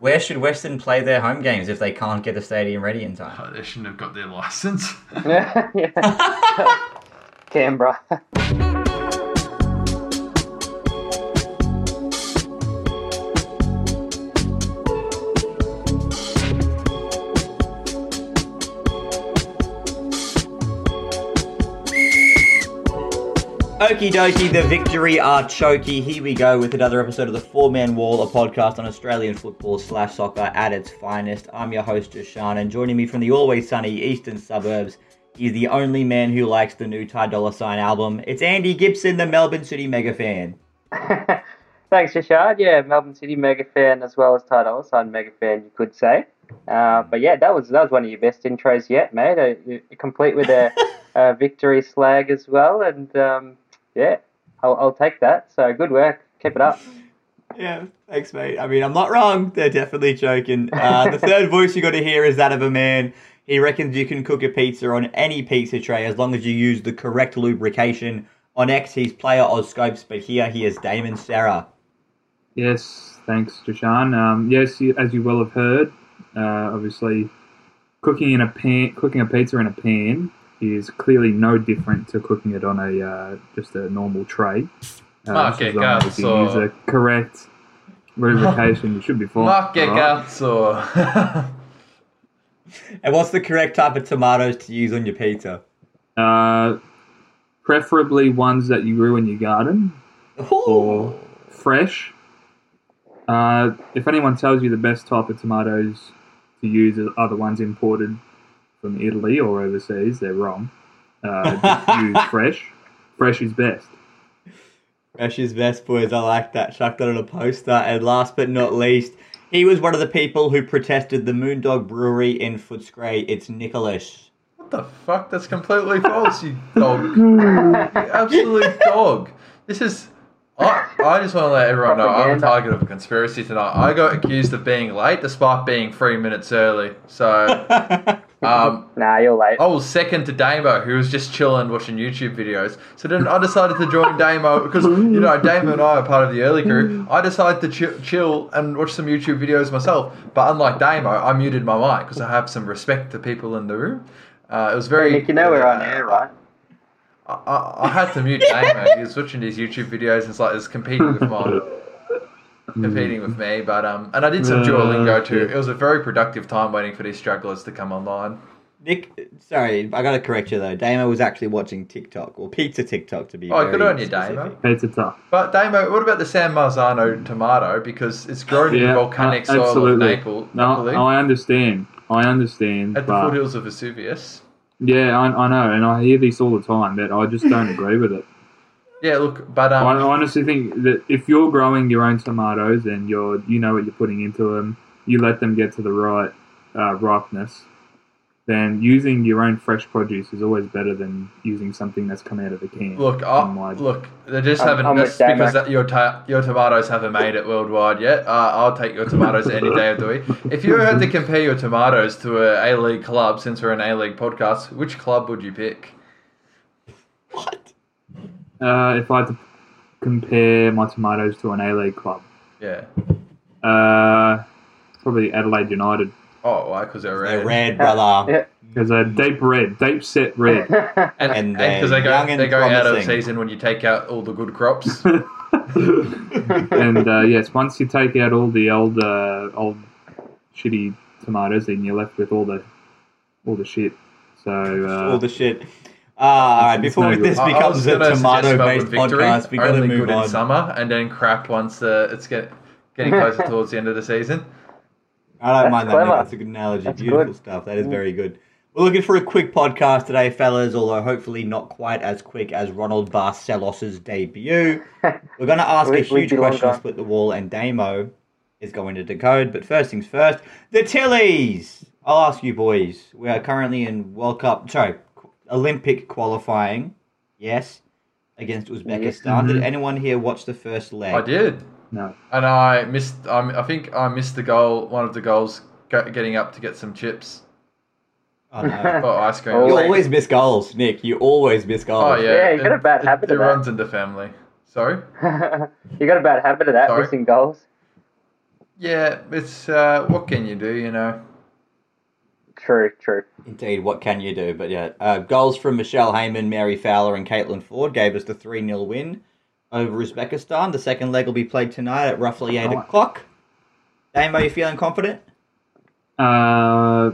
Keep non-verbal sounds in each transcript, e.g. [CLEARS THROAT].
Where should Western play their home games if they can't get the stadium ready in time? Oh, they shouldn't have got their license. [LAUGHS] yeah. [LAUGHS] Canberra. Okie dokie, the victory are choky. Here we go with another episode of the Four Man Wall, a podcast on Australian football slash soccer at its finest. I'm your host, Jashan, and joining me from the always sunny eastern suburbs, is the only man who likes the new Ty Dolla Sign album. It's Andy Gibson, the Melbourne City mega fan. [LAUGHS] Thanks, Shashad. Yeah, Melbourne City mega fan as well as Ty Dolla Sign mega fan, you could say. Uh, but yeah, that was that was one of your best intros yet, mate. Uh, complete with a, [LAUGHS] a victory slag as well, and um, yeah, I'll, I'll take that. So good work. Keep it up. Yeah, thanks, mate. I mean, I'm not wrong. They're definitely joking. Uh, the [LAUGHS] third voice you got to hear is that of a man. He reckons you can cook a pizza on any pizza tray as long as you use the correct lubrication. On X, he's player Oscopes, but here he is Damon Serra. Yes, thanks, Jashan. Um, yes, as you well have heard, uh, obviously, cooking in a pan, cooking a pizza in a pan is clearly no different to cooking it on a uh, just a normal tray. Uh, Mark as long as you Gatso. use a correct lubrication, you should be fine. Mark alright? Gatso. [LAUGHS] And what's the correct type of tomatoes to use on your pizza? Uh, preferably ones that you grew in your garden or fresh. Uh, if anyone tells you the best type of tomatoes to use are the ones imported from Italy or overseas, they're wrong. Uh, [LAUGHS] use fresh. Fresh is best. Fresh is best, boys. I like that. Chuck that on a poster. And last but not least, he was one of the people who protested the Moondog Brewery in Footscray. It's Nicholas. what the fuck? That's completely false, you [LAUGHS] dog. You absolute dog. This is. I, I just want to let everyone know I'm a target of a conspiracy tonight. I got accused of being late despite being three minutes early. So, [LAUGHS] um, [LAUGHS] Nah, you're late. I was second to Damo, who was just chilling watching YouTube videos. So then I decided to join Damo because you know Damo and I are part of the early crew. [LAUGHS] I decided to chill, chill and watch some YouTube videos myself. But unlike Damo, I muted my mic because I have some respect to people in the room. Uh, it was very. Nick, you know we're on air, right? I, I, I had to mute Damo. He was watching these YouTube videos and it's like it's competing with mine. [LAUGHS] Competing with me, but um, and I did some Uh, Duolingo too. It was a very productive time waiting for these strugglers to come online. Nick, sorry, I gotta correct you though. Damo was actually watching TikTok, or pizza TikTok to be Oh, very good on you, specific. Damo. Pizza tough. But Damo, what about the San Marzano tomato? Because it's grown in Yeah, the volcanic uh, soil of absolutely. Naples, No, Napoli, I understand. I understand. at the foothills of Vesuvius. yeah, I, I know, and I hear this all the time, but I just don't [LAUGHS] agree with it. Yeah, look, but I um, honestly think that if you're growing your own tomatoes and you're you know what you're putting into them, you let them get to the right uh, ripeness, then using your own fresh produce is always better than using something that's come out of a can. look, in I, my- look, they just I'm- haven't. I'm That's because that your ta- your tomatoes haven't made it worldwide yet. Uh, I'll take your tomatoes any day of the week. If you had to compare your tomatoes to a A League club, since we're an A League podcast, which club would you pick? What? Uh, if I had to compare my tomatoes to an A League club, Yeah. uh, probably Adelaide United Oh, why? Because they're red. They're red, brother. Yeah. because they're deep red, deep set red. [LAUGHS] And And and they're because they go they go out of season when you take out all the good crops. [LAUGHS] and uh, yes, once you take out all the old uh, old shitty tomatoes, then you're left with all the all the shit. So uh, All the shit. Uh, all right, before no this I- I becomes a tomato-based victory, podcast, we gotta only move good on. in summer, and then crap once the it's get, getting [LAUGHS] closer towards the end of the season. I don't That's mind that. clever. Nick. That's a good analogy. That's Beautiful good. stuff. That is very good. We're looking for a quick podcast today, fellas, although hopefully not quite as quick as Ronald Barcelos' debut. [LAUGHS] We're going to ask a We- we'd huge question to gone. split the wall, and Damo is going to decode. But first things first, the Tillies! I'll ask you, boys. We are currently in World Cup, sorry, Olympic qualifying. Yes, against Uzbekistan. Did Mhm. anyone here watch the first leg? I did, no, and I missed. Um, I think I missed the goal. One of the goals, getting up to get some chips Oh, no. [LAUGHS] or ice cream. Oh, You always miss goals, Nick. You always miss goals. Oh yeah, Yeah, you got a bad it, habit It, of that. runs in the family. Sorry. [LAUGHS] you got a bad habit of that, Sorry? missing goals. Yeah, it's uh, what can you do? You know. True, true. Indeed, what can you do? But yeah, uh, goals from Michelle Heyman, Mary Fowler, and Caitlin Foord gave us the 3 0 win over Uzbekistan. The second leg will be played tonight at roughly 8 Right. o'clock. Dame, are you feeling confident? Uh,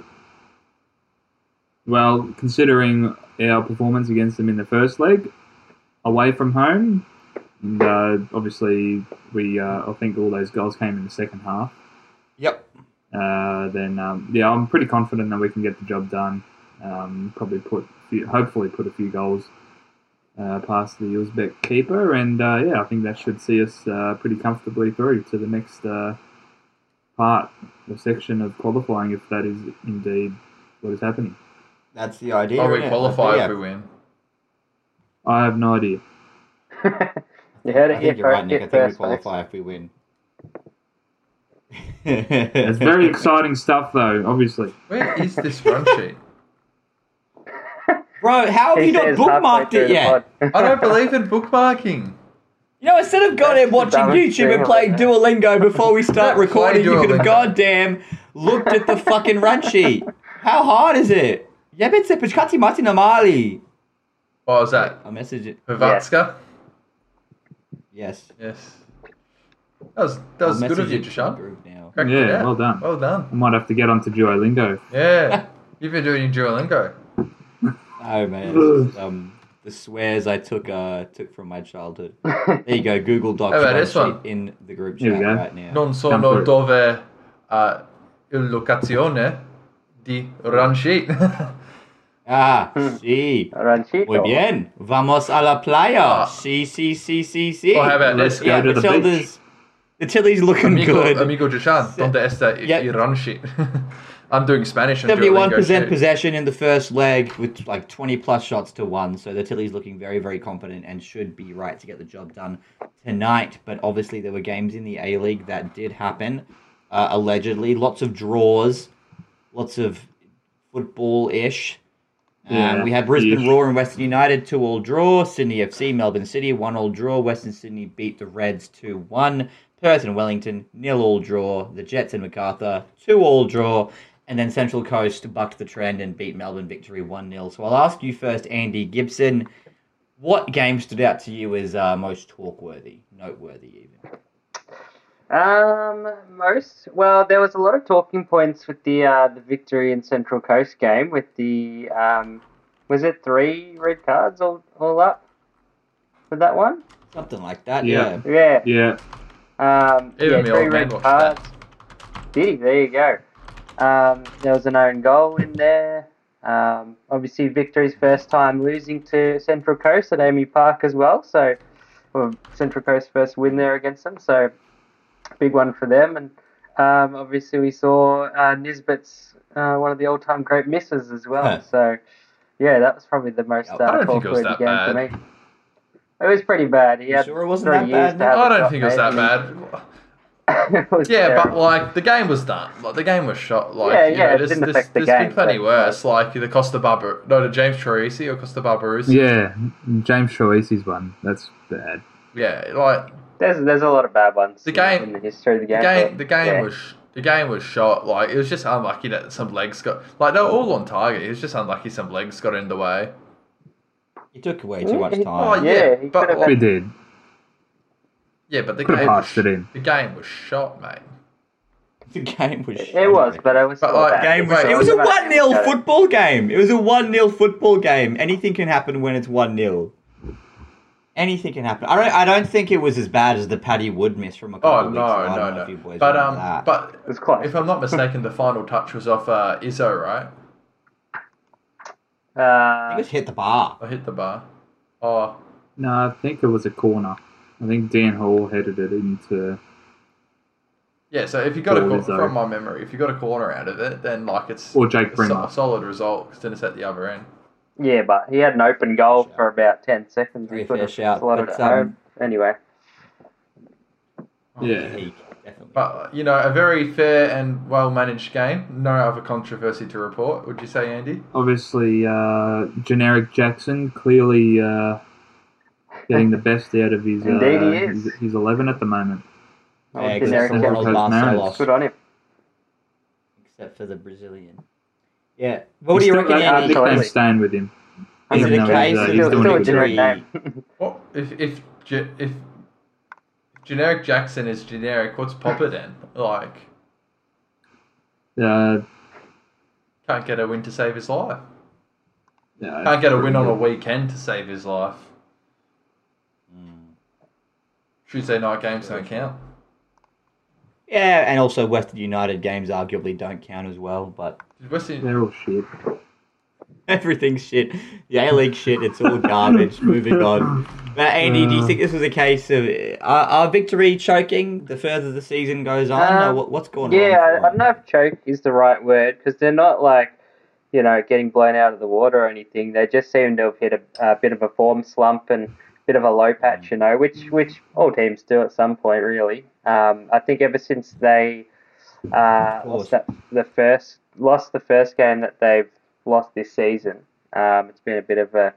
well, considering our performance against them in the first leg, away from home, and uh, obviously we, uh, I think all those goals came in the second half. Yep. Uh, then um, yeah, I'm pretty confident that we can get the job done. Um, probably put, few, hopefully, put a few goals uh, past the Uzbek keeper, and uh, yeah, I think that should see us uh, pretty comfortably through to the next uh, part, the section of qualifying, if that is indeed what is happening. That's the idea. Oh, we isn't qualify if we win. I have no idea. [LAUGHS] you heard I it think here you're right, first. Nick. I think we first, qualify if we win. It's [LAUGHS] very exciting stuff, though. Obviously, Where is this run sheet? [LAUGHS] Bro, how have He you not says halfway bookmarked through it the yet? pod. I don't believe in bookmarking. You know, instead of going and the watching dumbest YouTube thing and I've playing ever Duolingo before we start Play recording, you could have Duolingo. goddamn looked at the fucking run sheet. How hard is it? Jebit se počkati mati na mali. What was that? I'll message it. Hrvatska? Yes. Yes. That was that was I'll good of message you, it to the Jashan. group now. Cracked Yeah, well done. Well done. I might have to get onto Duolingo. Yeah. You've been doing Duolingo. [LAUGHS] Oh man, just, [LAUGHS] um, the swears I took uh took from my childhood. There you go, Google Docs How about this one? in the group chat right now. Non sono dove uh, il locazione di run [LAUGHS] sheet. Ah, sí. Ranchito. Muy bien. Vamos a la playa. Ah. Sí, sí, sí, sí, sí. Or how about Let's this? go Yeah, to the beach. Matilda's, Matilda's looking Amigo, good. amigo Jashan, donde está Yep. el run sheet? [LAUGHS] I'm doing Spanish and Seventy-one Duolingo percent possession in the first leg with like twenty plus shots to one. So the Tilly's looking very, very confident and should be right to get the job done tonight. But obviously there were games in the A League that did happen. Uh, allegedly, lots of draws, lots of football-ish. Um, we had Brisbane ish. Roar and Western United two all draw. Sydney FC, Melbourne City one all draw. Western Sydney beat the Reds two one. Perth and Wellington nil all draw. The Jets and Macarthur two all draw. And then Central Coast bucked the trend and beat Melbourne victory one 0 So I'll ask you first, Andy Gibson. What game stood out to you as uh, most talk worthy, noteworthy even? Um, most well, there was a lot of talking points with the uh, the victory in Central Coast game with the um, was it three red cards all, all up for that one? Something like that, Yeah. yeah. Yeah, Yeah, um, Even yeah, my three old red cards. Did he? There you go. Um, there was an own goal in there. Um, obviously, Victory's first time losing to Central Coast at AAMI Park as well. So, well, Central Coast first win there against them. So, big one for them. And um, obviously, we saw uh, Nisbet's uh, one of the all-time great misses as well. Huh. So, yeah, that was probably the most I uh, don't think it was talk-worthy that game for me. It was pretty bad. He had sure it wasn't three that years bad, to have I a don't think it was that bad. [LAUGHS] [LAUGHS] was Yeah, terrible. but like the game was done. Like the game was shot. Like Yeah, you yeah, know, it there's, didn't there's, affect the there's been plenty but, worse. Like the Costa Barber, no, the James Troisi or Kosta Barbarouses. yeah. James Troisi's one. That's bad. yeah. Like There's there's a lot of bad ones. The game- in the history of the the game. game, but, the game yeah. was the game was shot. Like it was just unlucky that some legs got like they were all on target. It was just unlucky some legs got in the way. You took away too much time. Oh, Yeah, yeah, he but could've like, We did. yeah, but the Could have game was, patched it in. the game was shot, mate. The game was. It was, but it was. But, like, game was, it was a 1 0 football game. It was a 1 0 football game. Anything can happen when it's 1 0. Anything can happen. I don't, I don't think it was as bad as the Paddy Wood miss from a couple Oh of weeks no, ago. I no, don't know if no. you boys But remember um, that. but It was close. if I'm not mistaken, the final touch was off uh, Izzo, right? I Uh, think it hit the bar. I hit the bar. Oh, No, I think it was a corner. I think Dan Hall headed it into. yeah. So if you got a Or cor- Izzo. from my memory, if you got a corner out of it, then like it's Or Jake a, so- Brimmer. a solid result because then it's at the other end. yeah, but he had an open goal for about ten seconds. Very he could fair have shout, slotted but, it home. um, Anyway, Yeah. Peak, definitely. But you know, a very fair and well managed game. No other controversy to report. Would you say, Andy? Obviously, uh, generic Jackson clearly uh, getting the best out of his, uh, Indeed he is. his his eleven at the moment. Yeah, 'cause generic that's Jackson. last Nice. sell-off, Good on him. except for the Brazilian. Yeah. What do you still- reckon, I- I Andy? think I'm staying with him. Is it a case he's, uh, of he's Still, doing still a generic name. What if if ge- if generic Jackson is generic? What's Popper then? Like, Uh, can't get a win to save his life. yeah, Can't get a win on a weekend to save his life. Mm. Tuesday night games don't count. Yeah, and also Western United games arguably don't count as well, but Western, They're all shit. [LAUGHS] everything's shit. The A League shit, it's all garbage. [LAUGHS] Moving on. But Andy, do you think this was a case of uh, are, are victory choking the further the season goes on, or Um, what, what's going on? Yeah, I, don't know if choke is the right word because they're not like, you know, getting blown out of the water or anything. They just seem to have hit a, a bit of a form slump and a bit of a low patch, you know, which which all teams do at some point, really. Um, I think ever since they uh, lost that, the first lost the first game that they've lost this season, um, it's been a bit of a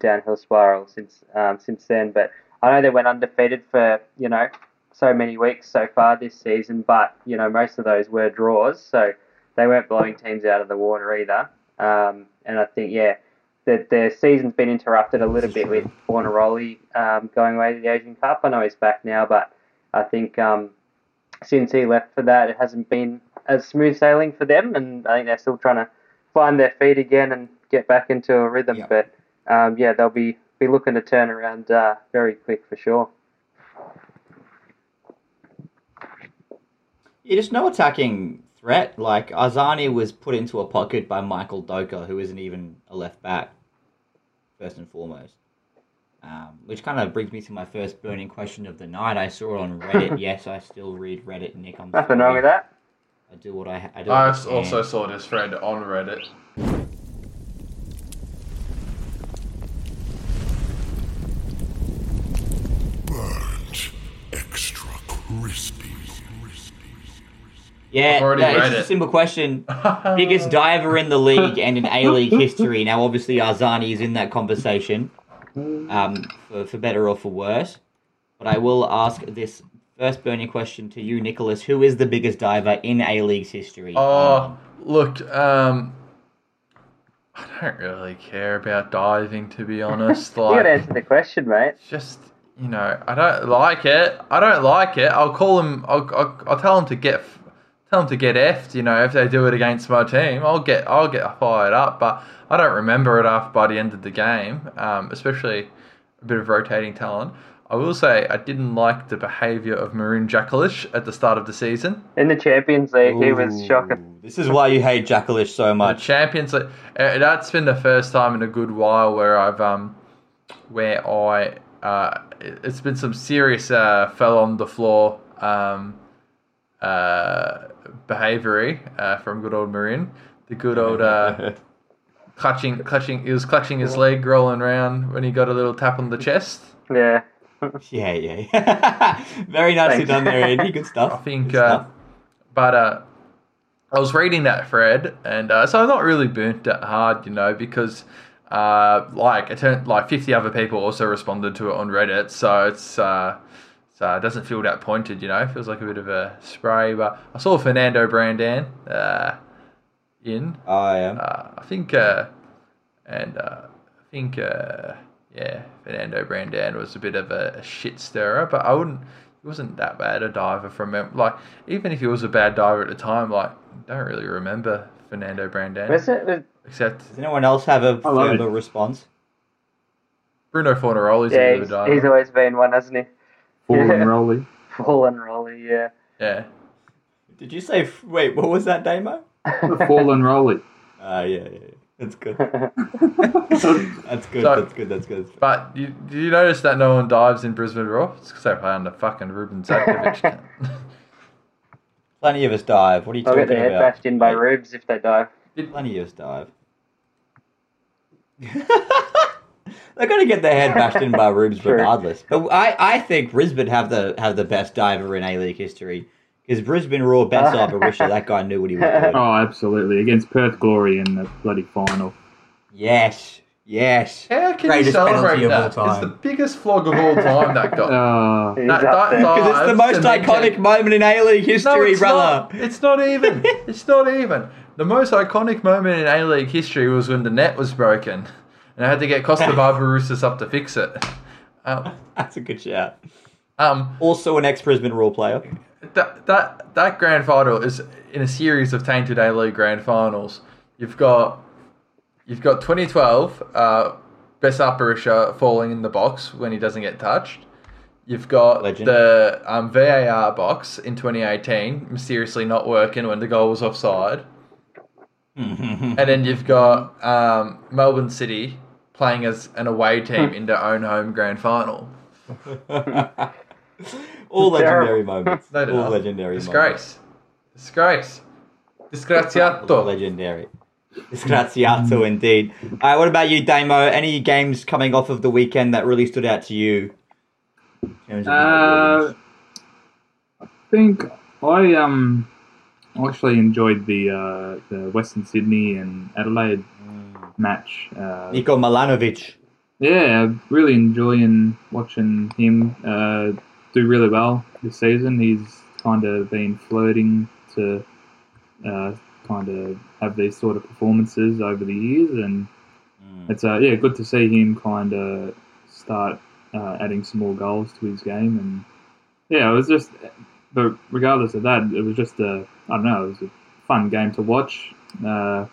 downhill spiral since um, since then. But I know they went undefeated for you know so many weeks so far this season, but you know most of those were draws, so they weren't blowing teams out of the water either. Um, and I think yeah, that their season's been interrupted a little bit with Fornaroli um, going away to the Asian Cup. I know he's back now, but I think um, since he left for that, it hasn't been as smooth sailing for them, and I think they're still trying to find their feet again and get back into a rhythm. Yep. But um, yeah, they'll be be looking to turn around uh, very quick for sure. It is just no attacking threat. Like Arzani was put into a pocket by Mikael Doka, who isn't even a left back, first and foremost. Um, which kind of brings me to my first burning question of the night. I saw it on Reddit. [LAUGHS] yes, I still read Reddit, Nick. I'm Nothing sorry. wrong with that. I do what I, I do. I also saw this thread on Reddit. Yeah, I've already no, it's read just a simple question. [LAUGHS] Biggest diver in the league and in A [LAUGHS] League history. Now, obviously, Arzani is in that conversation, um, for, for better or for worse. But I will ask this first burning question to you, Nicholas. Who is the biggest diver in A League's history? Oh, look, um, I don't really care about diving, to be honest. [LAUGHS] Like, You got to answer the question, mate. just you know, I don't like it. I don't like it. I'll call him. I'll, I'll, I'll tell him to get. Tell them to get effed, you know, if they do it against my team, I'll get I'll get fired up, but I don't remember it after by the end of the game, um, especially a bit of rotating talent. I will say I didn't like the behaviour of Marin Jakoliš at the start of the season. In the Champions League, he was shocking. This is why you hate Jakoliš so The much. Champions League. uh, That's been the first time in a good while where I've um, where I uh, it- it's been some serious uh, fell on the floor um, uh, behaviour uh, from good old Marin. The good old uh, [LAUGHS] clutching, clutching. He was clutching his leg, rolling around when he got a little tap on the chest. Yeah. [LAUGHS] yeah, yeah. [LAUGHS] Very nicely Thanks. done there, Andy. Good stuff. I think, uh, stuff. but uh, I was reading that thread, and uh, so I'm not really burnt that hard, you know, because uh, like it turned like 50 other people also responded to it on Reddit, so it's uh, so it doesn't feel that pointed, you know. It feels like a bit of a spray, but I saw Fernando Brandan uh, in. I am. Uh, I think, uh, and uh, I think, uh, yeah, Fernando Brandan was a bit of a, a shit stirrer, but I wouldn't. He wasn't that bad a diver from mem- like even if he was a bad diver at the time, like don't really remember Fernando Brandan Was it? Was, except Does anyone else have a love further response? Bruno Fornaroli's a yeah, bit of a he's, diver. he's always been one, hasn't he? Fallen Yeah. [LAUGHS] Rolly. Full and rolly, yeah. yeah, Did you say? Wait, what was that, Damo? [LAUGHS] Fallen Rolly. Ah, yeah, yeah, yeah. That's good. [LAUGHS] That's good. So- that's good. That's good. but you, do you notice that no one dives in Brisbane Roar? It's because they play under fucking Ruben Zadkovic. Plenty of us dive. What are you I'll talking get their head about? bashed in by Mate, rubes if they dive. Plenty of us dive. They're gonna get their head bashed in by [LAUGHS] Rubes Sure. regardless. But I, I think Brisbane have the have the best diver in A League history because Brisbane Roar Besart Berisha. That guy knew what he was doing. Oh, absolutely. Against Perth Glory in the bloody final. Yes, Yes. How can Greatest you celebrate penalty of all that? time. It's the biggest flog of all time that got. Uh, [LAUGHS] He's That- that- Because it's the most and then iconic take- moment in A League No, history, it's brother. not. It's not even. [LAUGHS] It's not even. The most iconic moment in A League history was when the net was broken, and I had to get Kosta [LAUGHS] Barbarouses up to fix it. Um, That's a good shout. um, Also an ex-Brisbane Roar player. that that that grand final is in a series of tainted A League grand finals. You've got you've got 2012 uh, Besa Berisha falling in the box when he doesn't get touched. You've got Legend. the um, VAR box in 2018 mysteriously not working when the goal was offside. [LAUGHS] and then you've got um, Melbourne City playing as an away team in their own home grand final. [LAUGHS] All legendary Terrible. moments. No, no, All no. legendary moments. Disgrace. Disgrace. Disgraziato. [LAUGHS] Legendary. Disgraziato indeed. All right, what about you, Damo? Any games coming off of the weekend that really stood out to you? in terms of Uh. I think I um actually enjoyed the uh, the Western Sydney and Adelaide match. Uh, Niko Milanovic. yeah, really enjoying watching him uh, do really well this season. He's kind of been flirting to uh, kind of have these sort of performances over the years, and it's uh, yeah good to see him kind of start uh, adding some more goals to his game, and yeah, it was just. But regardless of that, it was just a I don't know, it was a fun game to watch. Uh,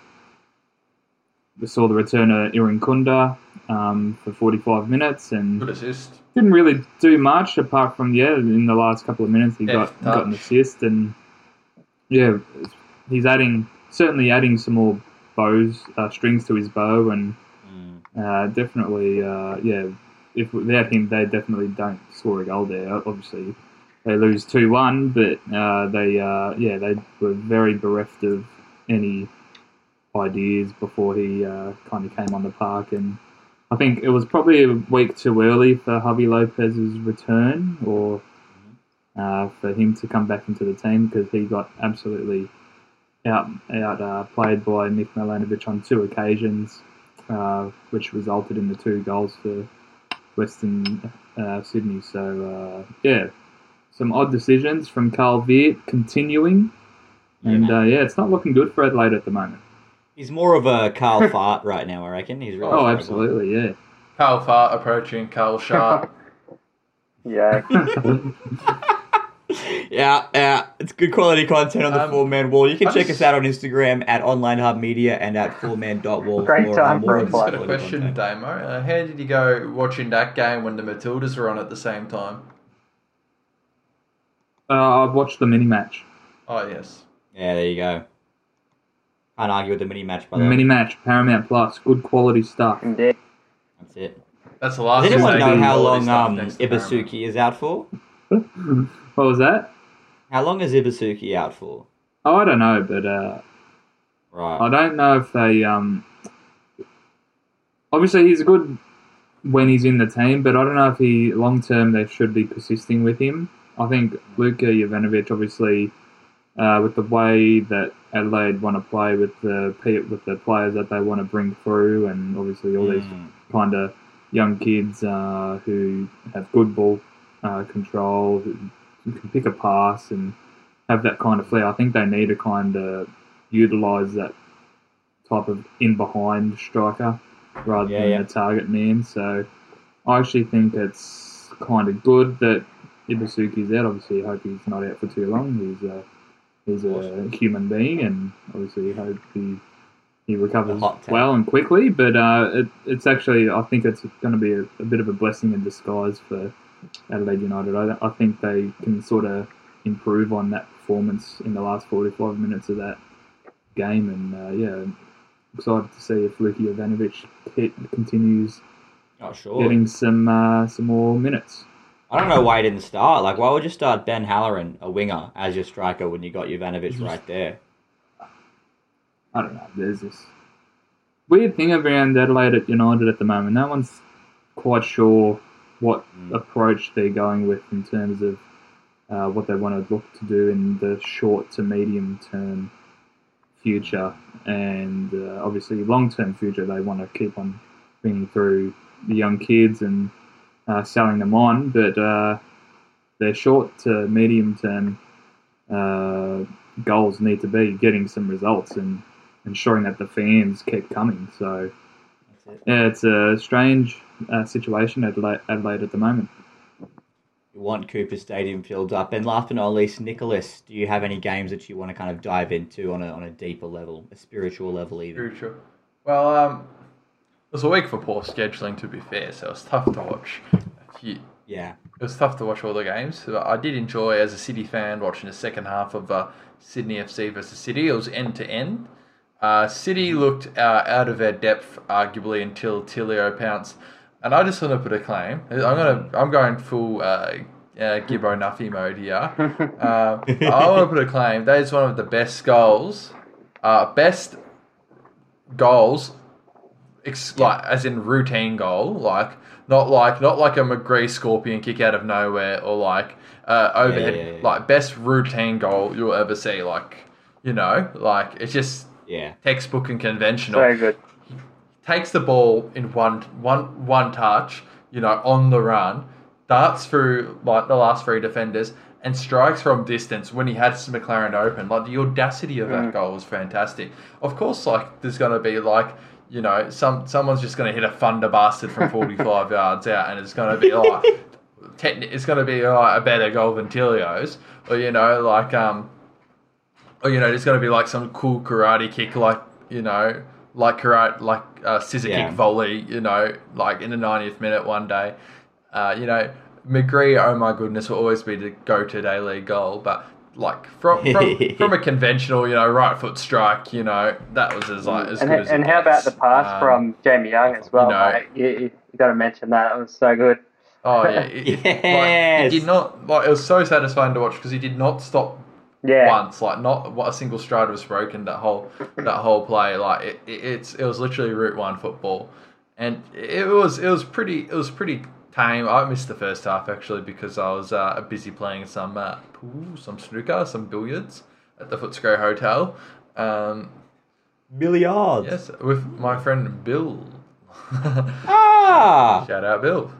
we saw the return of Irin Kunda um, for 45 minutes and Good assist. didn't really do much apart from yeah in the last couple of minutes he got got an assist and yeah he's adding certainly adding some more bows uh, strings to his bow and uh, definitely uh, yeah if without him they definitely don't score a goal there. Obviously they lose 2-1 but uh, they uh, yeah they were very bereft of any ideas before he uh, kind of came on the park and I think it was probably a week too early for Javi Lopez's return or uh, for him to come back into the team because he got absolutely out out uh, played by Nick Milanovic on two occasions, uh, which resulted in the two goals for Western uh, Sydney. So uh, yeah, some odd decisions from Carl Veart continuing, and uh, yeah, it's not looking good for Adelaide at the moment. He's more of a Carl [LAUGHS] Fart right now, I reckon. He's really Oh, struggling. absolutely, yeah. Carl Fart approaching Carl Sharp. [LAUGHS] Yeah. [LAUGHS] Yeah, yeah. It's good quality content on the Um, Four Man Wall. You can I check just- us out on Instagram at Online Hub Media and at fourman.wall. Great for, uh, time for a of plug. I've got a question, content. Damo. Uh, how did you go watching that game when the Matildas were on at the same time? Uh, I've watched the mini match. Oh, yes. Yeah, there you go. Can't argue with the mini match, brother. The mini match, Paramount Plus, good quality stuff. Indeed. That's it. That's the last Does anyone know how long this um, next to Paramount. Ibusuki is out for? [LAUGHS] What was that? How long is Ibusuki out for? Oh, I don't know, but uh, Right. I don't know if they. Um, obviously, he's good when he's in the team, but I don't know if he long term they should be persisting with him. I think Luka Jovanovic, obviously, uh, with the way that Adelaide want to play with the with the players that they want to bring through, and obviously all these Mm. kind of young kids uh, who have good ball uh, control, who can pick a pass and have that kind of flair. I think they need to kind of utilise that type of in behind striker rather Yeah, than yeah. a target man. So I actually think it's kind of good that Ibusuki's out. Obviously, I hope he's not out for too long. He's a he's a human being, and obviously, hope he he recovers well and quickly. But uh, it, it's actually, I think it's going to be a, a bit of a blessing in disguise for Adelaide United. I, I think they can sort of improve on that performance in the last 45 minutes of that game. And uh, yeah, excited to see if Luki Ivanovic continues Oh, sure. getting some uh, some more minutes. I don't know why he didn't start. Like, why would you start Ben Halloran, a winger, as your striker when you got Jovanovic right there? I don't know. There's this weird thing around Adelaide at United at the moment. No one's quite sure what Mm. approach they're going with in terms of uh, what they want to look to do in the short to medium term future, and uh, obviously long term future. They want to keep on bringing through the young kids and uh, selling them on, but uh, their short to medium term uh, goals need to be getting some results and ensuring that the fans keep coming. So it. yeah, it's a strange uh, situation at Adelaide, Adelaide at the moment. You want Coopers Stadium filled up. And last but not least, Nicholas, do you have any games that you want to kind of dive into on a, on a deeper level, a spiritual level even? Very true. Well, um, it was a week for poor scheduling, to be fair, so it was tough to watch. Yeah. It was tough to watch all the games. But I did enjoy, as a City fan, watching the second half of uh, Sydney FC versus City. It was end to end. Uh, City looked uh, out of their depth, arguably, until Tilio pounced. And I just want to put a claim. I'm gonna, I'm going full uh, uh, Gibbo Nuffy mode here. [LAUGHS] Uh, I want to put a claim. That is one of the best goals, uh, best goals ex- like as in routine goal, like not like not like a McGree scorpion kick out of nowhere or like uh, overhead, yeah, yeah, yeah. like best routine goal you'll ever see. Like you know, like it's just Yeah. textbook and conventional. Very good. Takes the ball in one one one touch, you know, on the run, darts through like the last three defenders. And strikes from distance when he had Maclaren open. Like the audacity of that goal was fantastic. Of course, like there's gonna be like you know, some someone's just going to hit a thunder bastard from 45 [LAUGHS] yards out, and it's going to be like, techni- it's going to be like a better goal than Tilio's, or you know, like um, or you know, there's going to be like some cool karate kick, like you know, like karate, like uh, scissor Yeah. kick volley, you know, like in the 90th minute one day, uh, you know, McGree, oh my goodness, will always be the go-to day league goal, but. Like from, from [LAUGHS] from a conventional, you know, right foot strike, you know, that was as like as And, good as and it how about the pass Um, from Jamie Young as well? you know- mate? you, you, you got to mention that. It was so good. Oh yeah, [LAUGHS] it, it- like, Yes. he did not like it was so satisfying to watch because he did not stop Yeah. once. Like not what a single stride was broken that whole that whole play. Like it, it, it's it was literally route one football, and it was it was pretty it was pretty tame. I missed the first half actually because I was uh, busy playing some uh, pool, some snooker, some billiards at the Footscray Hotel. Um, Billiards. yes, with my friend Bill. [LAUGHS] Ah! Shout out Bill.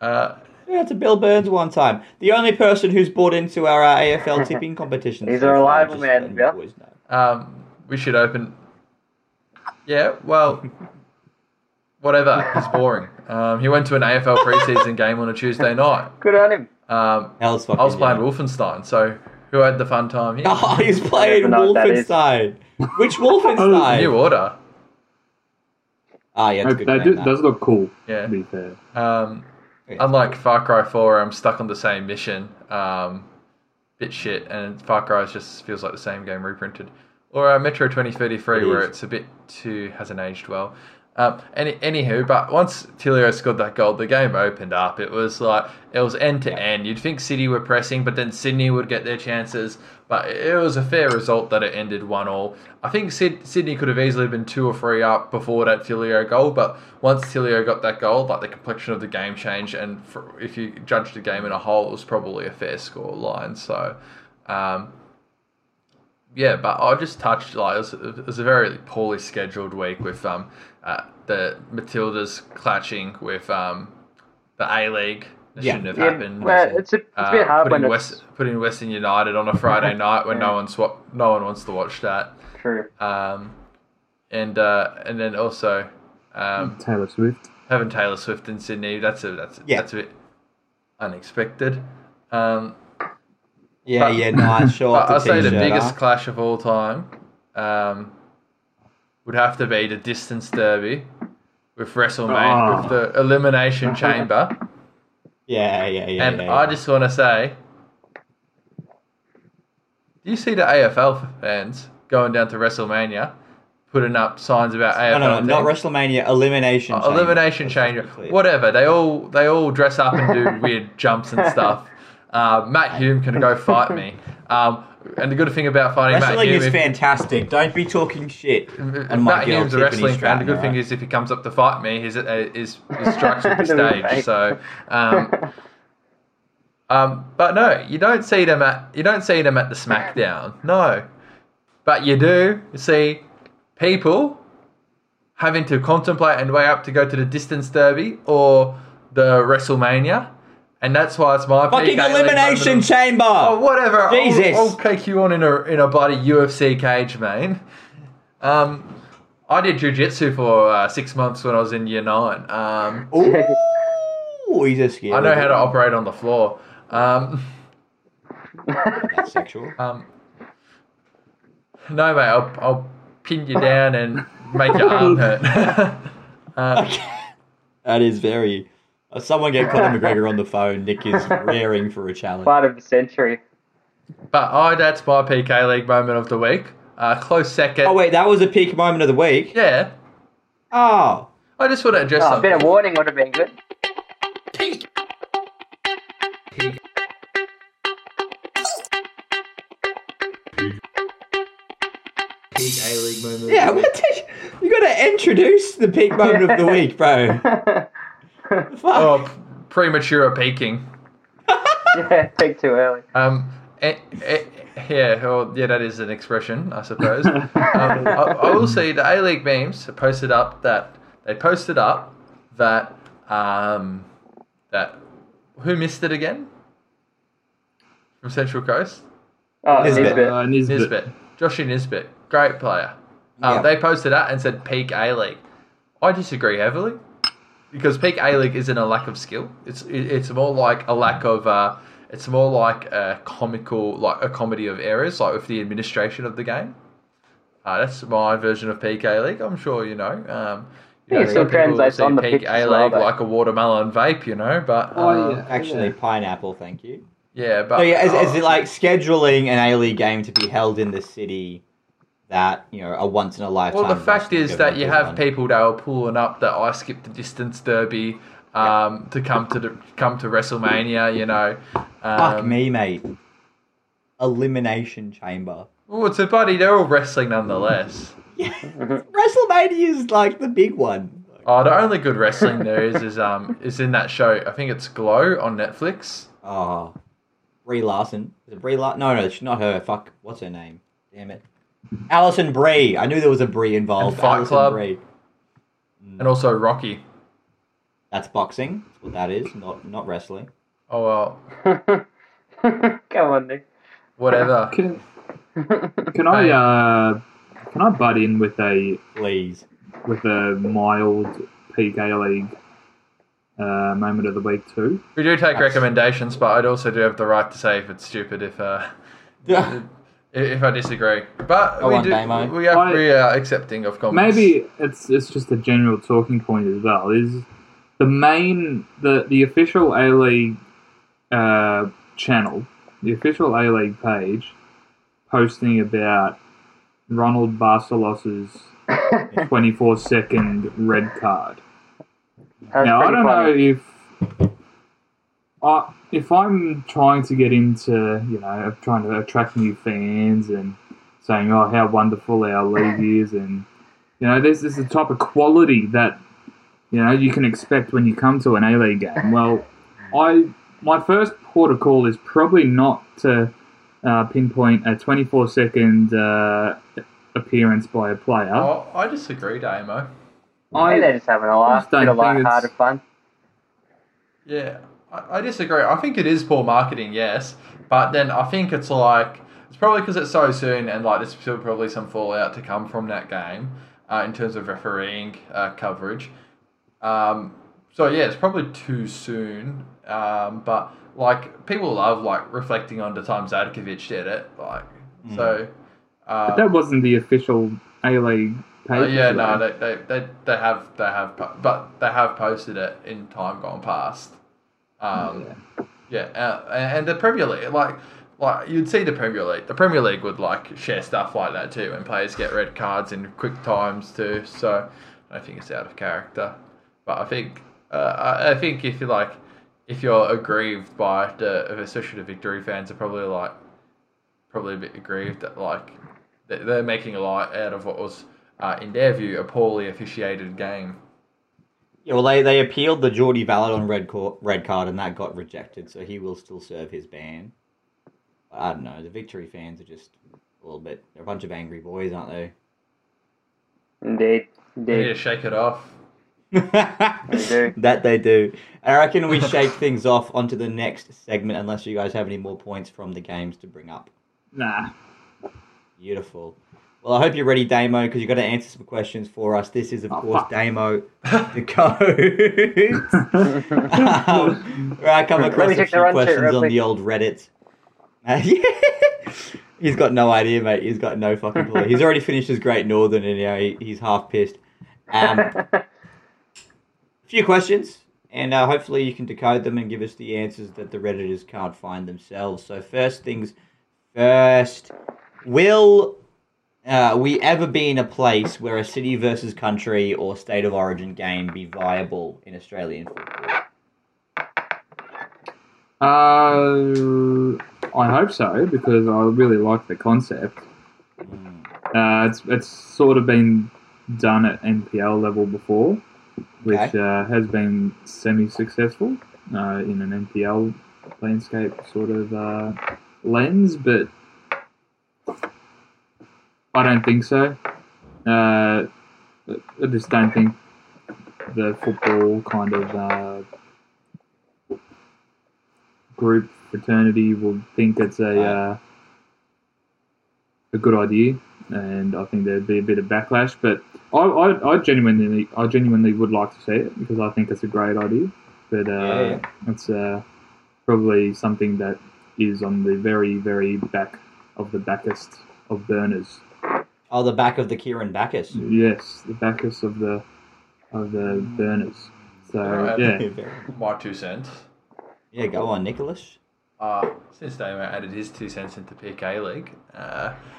Uh, Yeah, to Bill Burns one time. The only person who's bought into our uh, AFL tipping competition. He's so a reliable man, letting Bill. the boys know. Um, we should open. Yeah, well, whatever. It's boring. Um, he went to an AFL preseason [LAUGHS] game on a Tuesday night. Good on him. Um, I was playing yeah. Wolfenstein, so who had the fun time here? [LAUGHS] Oh, he's playing even know what that is. Wolfenstein. Which [LAUGHS] New Wolfenstein? Order. Ah, yeah, it's a That, good that game, do- that. does look cool, Yeah. to be fair. Um, Yeah. unlike Far Cry 4, I'm stuck on the same mission. Um, bit shit, and Far Cry just feels like the same game reprinted. Or uh, Metro 2033, It where is. it's a bit too hasn't aged well. Um, any, anywho, but once Tilio scored that goal, the game opened up. It was like it was end to end. You'd think City were pressing, but then Sydney would get their chances. But it was a fair result that it ended one all. I think Syd- Sydney could have easily been two or three up before that Tilio goal, but once Tilio got that goal, like the complexion of the game changed, and for, if you judge the game in a whole, it was probably a fair score line. So. Um, yeah, but I just touched like it was, it was a very poorly scheduled week with um uh, the Matildas clashing with um the A League. That Yeah. shouldn't have Yeah, happened. well, it's a, it's a Uh, bit hard putting when West it's putting Western United on a Friday [LAUGHS] night when no Yeah. one's wa- no one wants to watch that. true. Um, and uh, and then also um, Taylor Swift. having Taylor Swift in Sydney. That's a that's a, Yeah. that's a bit unexpected. Um, Yeah, But- yeah, nice. [LAUGHS] Show But I'll say the biggest clash of all time um, would have to be the distance derby with WrestleMania, Oh. with the Elimination [LAUGHS] Chamber. Yeah, yeah, yeah. and yeah, I just want to say, do you see the AFL fans going down to WrestleMania, putting up signs about AFL? No, no, no, not? WrestleMania. Elimination. Oh, Chamber. elimination Let's changer, be clear. whatever. They all they all dress up and do [LAUGHS] weird jumps and stuff. Uh, Matt Hume can go fight me. [LAUGHS] Um, and the good thing about fighting Matt Wrestling Hume is if- fantastic. Don't be talking shit. if on Matt girl Hume's a wrestling fan. Stratton, The good thing is if he comes up to fight me, his uh, his, his strikes will be [LAUGHS] the staged. So, um, um, but no, you don't see them at you don't see them at the SmackDown. No, but you do see people having to contemplate and weigh up to go to the distance derby or the WrestleMania, and that's why it's my Fucking PK elimination chamber. Oh, whatever. I'll- Jesus. I'll, take you on in a in a bloody UFC cage, man. Um, I did jujitsu for uh, six months when I was in year nine. Um, Ooh, [LAUGHS] he's a. I know how to operate on the floor. Um, That's sexual. um, no, mate, I'll, I'll pin you down and make your arm [LAUGHS] hurt. [LAUGHS] um, That is very. Someone get Conor [LAUGHS] McGregor on the phone. Nick is raring for a challenge. Part of the century. but oh, that's my PK League moment of the week. Uh, close second. Oh wait, that was a peak moment of the week. Yeah, Oh, I just want to address Oh, a bit of warning would have been good. Peak A League moment. yeah. What did you, you got to introduce the peak moment of the [LAUGHS] week, bro. [LAUGHS] [LAUGHS] Fuck. Oh, premature peaking. [LAUGHS] yeah, take too early. Um, eh, eh, yeah, well, yeah, that is an expression, I suppose. um, I, I will say the A League memes posted up that they posted up that um, that who missed it again from Central Coast Oh, Nisbet. Nisbet. Uh, Nisbet. Nisbet, Joshy Nisbet, great player. Um, Yeah. They posted that and said peak A League. I disagree heavily because peak A League isn't a lack of skill. It's it's more like a lack of. Uh, it's more like a comical, like a comedy of errors, like with the administration of the game. Uh, that's my version of peak A League. I'm sure you know. Um, you Yeah, know, it still people translates see on the peak A as well, League like a watermelon vape, you know. But Oh, uh, yeah. Actually, pineapple. Thank you. yeah, but So yeah, is, is uh, it like scheduling an A League game to be held in the city that you know a once in a lifetime? Well, the fact is that you have on? people that are pulling up that I skipped the distance derby um, to come to the come to WrestleMania. You know, um, Fuck me, mate. Elimination Chamber. Well, it's a buddy. They're all wrestling nonetheless. [LAUGHS] WrestleMania is like the big one. Oh, the only good wrestling there is is um is in that show. I think it's Glow on Netflix. Oh, Brie Larson. Is it Brie Larson? No, no, it's not her. Fuck, what's her name? Damn it. Alison Brie. I knew there was a Brie involved. And Fight Alison Club. Brie. and also Rocky. That's boxing. That's what that is. Not not wrestling. Oh well, [LAUGHS] Come on, Nick. whatever. [LAUGHS] Can, can I uh, can I butt in with a Please. with a mild PK League uh, moment of the week too? We do take recommendations, but I'd also do have the right to say if it's stupid if uh [LAUGHS] Yeah. If I disagree. But Go we do Damo. we are I- we are accepting of comments. Maybe it's it's just a general talking point as well. Is the main the the official A League uh, channel, the official A League page, posting about Ronald Barcelos's [LAUGHS] twenty four second red card. That's now I don't funny. know if I if I'm trying to get into you know trying to attract new fans and saying oh how wonderful our league [LAUGHS] is and you know this is the type of quality that you know you can expect when you come to an A League game. Well, [LAUGHS] I my first port of call is probably not to uh, pinpoint a 24 second uh, appearance by a player. Oh, I disagree, Damo. I think they're just having a laugh. just don't Bit of light-hearted fun. Yeah, I, I disagree. I think it is poor marketing, yes, but then I think it's like it's probably because it's so soon, and like there's still probably some fallout to come from that game uh, in terms of refereeing uh, coverage. Um, so yeah, it's probably too soon. Um, but like people love like reflecting on the time Zadkovic did it, like so. Uh, That wasn't the official A League page. uh, yeah, no, they, they, they, they have they have but they have posted it in time gone past. Um, yeah, uh, and the Premier League, like like you'd see the Premier League. The Premier League would like share stuff like that too, and players get red cards in quick times too. So I think it's out of character. But I think uh, I, I think if you like if you're aggrieved by the especially the victory fans are probably like probably a bit aggrieved that like they- they're making a lot out of what was uh, in their view a poorly officiated game. Yeah, well, they, they appealed the Jordi Valadon red, cor- red card and that got rejected, so he will still serve his ban. I don't know. The Victory fans are just a little bit. They're a bunch of angry boys, aren't they? Indeed. They need to shake it off. they do. [LAUGHS] that they do. I reckon we shake [LAUGHS] things off onto the next segment unless you guys have any more points from the games to bring up. Nah. Beautiful. Well, I hope you're ready, Damo, because you've got to answer some questions for us. This is, of Oh, course, fuck. Damo, the [LAUGHS] code. [LAUGHS] um, where I come across a few questions on quick. the old Reddit. Uh, [LAUGHS] yeah. He's got no idea, mate. He's got no fucking clue. He's already finished his Great Northern, and you know, he, he's half pissed. Um, a few questions, and uh, hopefully you can decode them and give us the answers that the Redditors can't find themselves. So, first things first, will uh, we ever be in a place where a city versus country or state of origin game be viable in Australian football? Uh, I hope so because I really like the concept. Uh, it's it's sort of been done at NPL level before, which Okay. uh, has been semi-successful uh, in an NPL landscape sort of uh, lens, but I don't think so. Uh, I just don't think the football kind of uh, group fraternity will think it's a uh, a good idea, and I think there'd be a bit of backlash. But I, I, I genuinely, I genuinely would like to see it because I think it's a great idea. But uh, Yeah, it's uh, probably something that is on the very, very back of the backest of burners. Oh, the back of the Kieran Backus. Yes, the backest of the of the burners. So Alright. yeah, [LAUGHS] My two cents. yeah, go on, Nicholas. Uh, since Damo added his two cents into PK League, uh, [LAUGHS]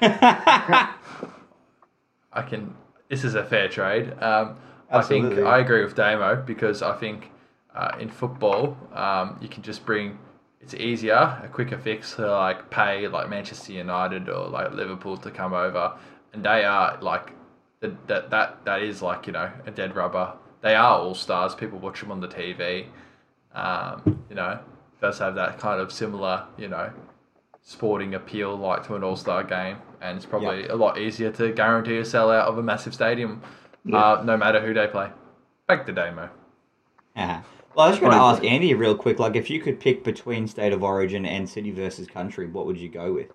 I can. This is a fair trade. Um, I think Absolutely. I agree with Damo because I think uh, in football um, you can just bring. It's easier, a quicker fix to like pay like Manchester United or like Liverpool to come over, and they are like that that that that is like you know a dead rubber. They are all stars. People watch them on the TV. Um, you know, does have that kind of similar you know sporting appeal like to an all star game, and it's probably a lot easier to guarantee a sellout of a massive stadium, uh, no matter who they play. Back to Damo. Uh-huh. Well, I was going to ask Andy real quick. Like, if you could pick between state of origin and city versus country, what would you go with?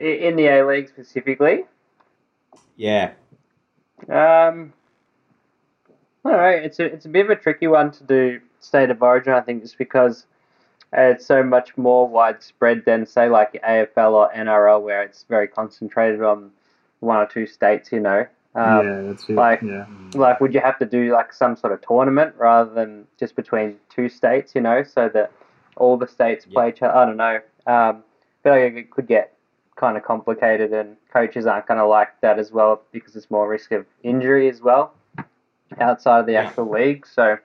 In the A League specifically, Yeah, um, I don't know. It's a it's a bit of a tricky one to do state of origin. I think just because it's so much more widespread than say like AFL or NRL, where it's very concentrated on one or two states. You know, um, yeah, that's it. like- yeah, like would you have to do like some sort of tournament rather than just between two states you know so that all the states play each other i don't know um, I feel like it could get kind of complicated and coaches aren't going to like that as well because it's more risk of injury as well outside of the actual league so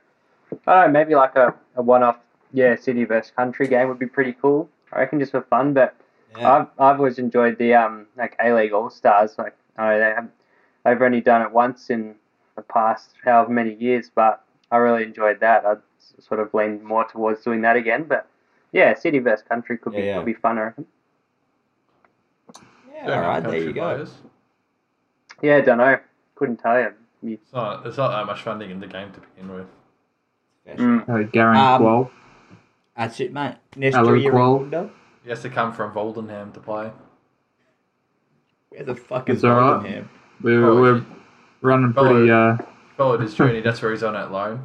i don't know maybe like a, a one-off yeah city versus country game would be pretty cool i reckon just for fun but yeah. I've, I've always enjoyed the um like A League All Stars. Like I know they have, they've only done it once in the past however many years, but I really enjoyed that. I'd sort of leaned more towards doing that again. But yeah, city versus country could be Yeah, yeah. could be fun. I reckon. Yeah all right, there you go. Players. Yeah, don't know. Couldn't tell you. You- It's not, there's not that much funding in the game to begin with. Mm. uh, Garang Um, Kuol. That's it, mate. Hello, Nestor Kuol. He has to come from Voldenham to play. Where the fuck is It's all right. Vollenham? We're, Oh, we're he- running pretty. Uh, Followed his journey, that's where he's on at loan.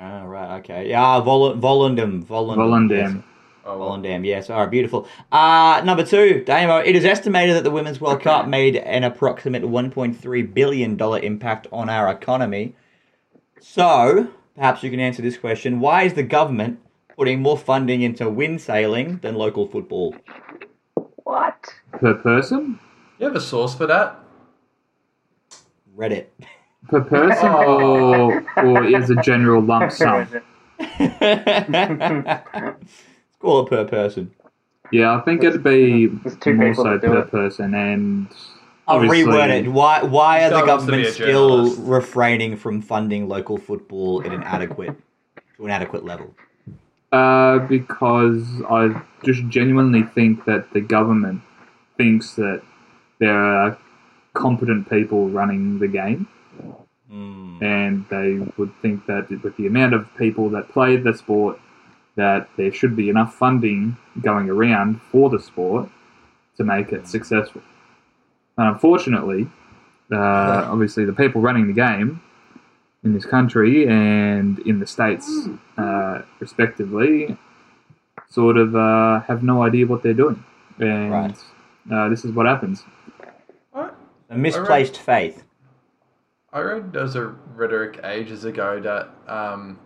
Oh, right, okay. Yeah, ah, Vol- Volendam. Volendam. Volendam. Yes. Oh, well. Volendam, yes. All right, beautiful. Uh, number two, Damo. It is estimated that the Women's World Cup [CLEARS THROAT] made an approximate $1.3 billion impact on our economy. So, perhaps you can answer this question. Why is the government putting more funding into wind sailing than local football? What? per person? You have a source for that? Reddit. Per person or, or is a general lump sum? [LAUGHS] [LAUGHS] Call it per person. Yeah, I think it'd be two more so per it. person and I'll obviously- reword it. Why why are the guy wants to be government still refraining from funding local football at an adequate to an adequate level? Uh, because I just genuinely think that the government thinks that there are competent people running the game, Mm. and they would think that with the amount of people that play the sport, that there should be enough funding going around for the sport to make it successful. And unfortunately, uh, obviously, the people running the game in this country and in the states, uh, respectively, sort of uh, have no idea what they're doing, and Right. uh, this is what happens. A misplaced faith. I read there was a rhetoric ages ago that um, the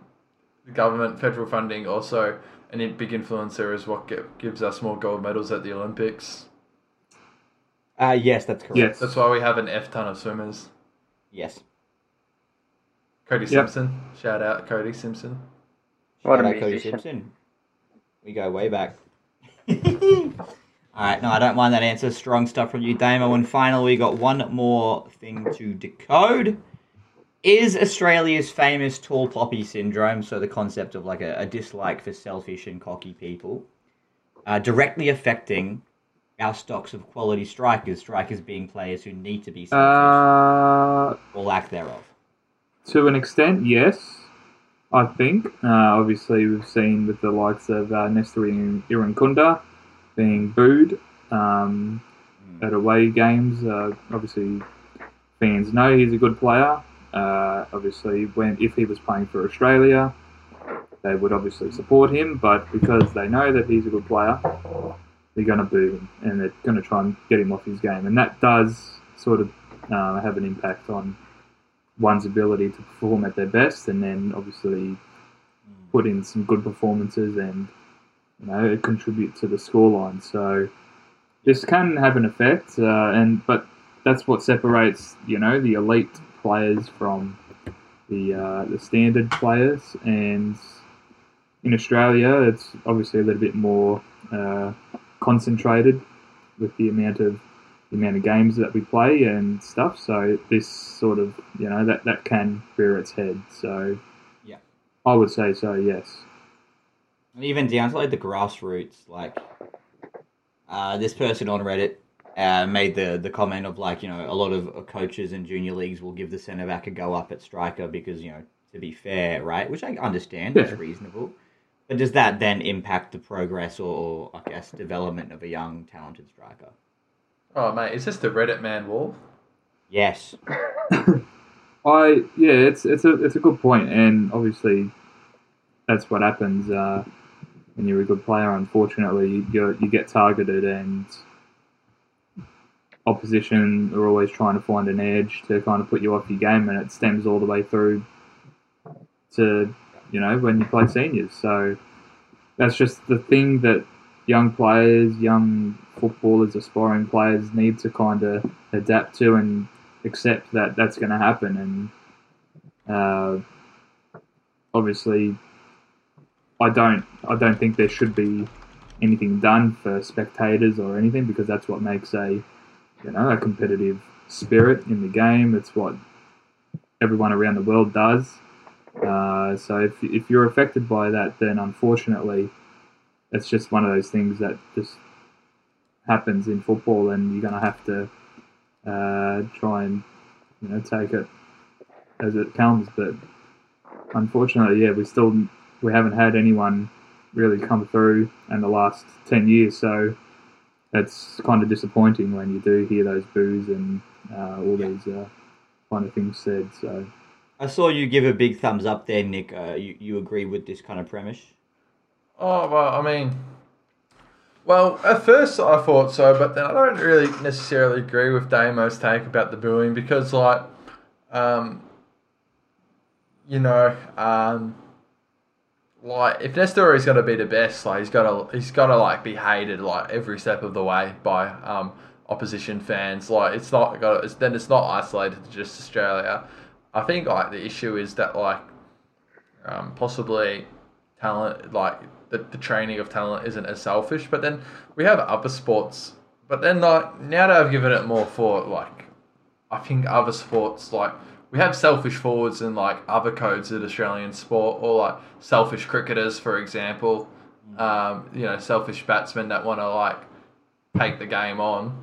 government, federal funding, also and a big influencer is what ge- gives us more gold medals at the Olympics. Uh, yes, that's correct. Yes. That's why we have an F ton of swimmers. Yes. Cody Yep. Simpson, shout out Cody Simpson. What a Shout out Cody. Simpson. We go way back. [LAUGHS] All right, no, I don't mind that answer. Strong stuff from you, Damo. And finally, we got one more thing to decode. Is Australia's famous tall poppy syndrome, so the concept of like a, a dislike for selfish and cocky people, uh, directly affecting our stocks of quality strikers? Strikers being players who need to be selfish Uh, or lack thereof. to an extent, yes. I think. Uh, obviously, we've seen with the likes of uh, Nestor Irankunda being booed um, at away games. Uh, obviously, fans know he's a good player. Uh, obviously, when if he was playing for Australia, they would obviously support him. But because they know that he's a good player, they're going to boo him and they're going to try and get him off his game. And that does sort of uh, have an impact on one's ability to perform at their best, and then obviously put in some good performances and you know contribute to the scoreline. So this can have an effect, uh, and but that's what separates you know the elite players from the uh, the standard players. And in Australia, it's obviously a little bit more uh, concentrated with the amount of the amount of games that we play and stuff. So this sort of you know that that can rear its head. So Yeah. I would say so. Yes. And even down to like the grassroots, like uh, this person on Reddit uh, made the the comment of like you know a lot of uh, coaches in junior leagues will give the centre back a go up at striker because you know to be fair, right? Which I understand, it's Yeah. reasonable. But does that then impact the progress or, or I guess development of a young talented striker? Oh mate, is this the Reddit man wolf? Yes. [LAUGHS] I yeah, it's it's a it's a good point, and obviously that's what happens uh, when you're a good player. Unfortunately, you you get targeted, and opposition are always trying to find an edge to kind of put you off your game, and it stems all the way through to you know when you play seniors. So that's just the thing that young players, young footballers, aspiring players need to kind of adapt to and accept that that's going to happen. And uh, obviously, I don't I don't think there should be anything done for spectators or anything because that's what makes a you know a competitive spirit in the game. It's what everyone around the world does. Uh, so if if you're affected by that, then unfortunately, it's just one of those things that just happens in football, and you're going to have to uh, try and you know take it as it comes. But unfortunately, yeah, we still we haven't had anyone really come through in the last ten years. So it's kind of disappointing when you do hear those boos and uh, all these uh, kind of things said. So I saw you give a big thumbs up there, Nick. Uh, you, you agree with this kind of premise? Oh well, I mean, well, at first I thought so, but then I don't really necessarily agree with Damo's take about the booing because, like, um, you know, um, like if Nestor is to be the best, like he's got to he's got to like be hated like every step of the way by um opposition fans. Like it's not got it's then it's not isolated to just Australia. I think like the issue is that like um, possibly talent like the, the training of talent isn't as selfish but then we have other sports but then like now that I've given it more thought like I think other sports like we have selfish forwards and like other codes in Australian sport or like selfish cricketers for example um, you know selfish batsmen that want to like take the game on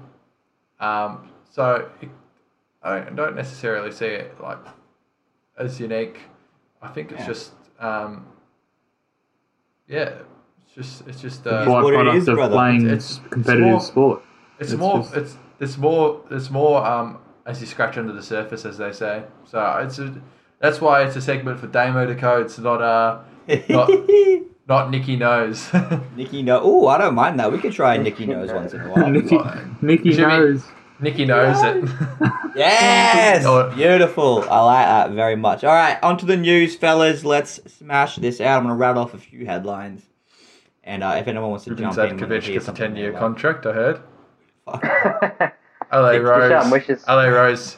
um, so I don't, don't necessarily see it like as unique. I think it's Yeah. just um, yeah, it's just it's just uh, what it byproduct is, of brother. playing It's- it's- competitive it's more- sport. It's, It's more. just- It's it's more. It's more. Um, as you scratch under the surface, as they say. So it's a, that's why it's a segment for Damo to code. It's not uh not [LAUGHS] not Nicky knows. [LAUGHS] Nicky no. Oh, I don't mind that. We could try Nicky nose once in a while. Nicky, Nicky Jimmy. knows. Nicky knows it. [LAUGHS] Yes, Oh. beautiful. I like that very much. All right, on to the news, fellas. Let's smash this out. I'm gonna rattle off a few headlines, and uh, if anyone wants to Ruben jump in, when they Zadkovic gets a ten year contract. I heard. LA Rose. Wishes. LA Rose.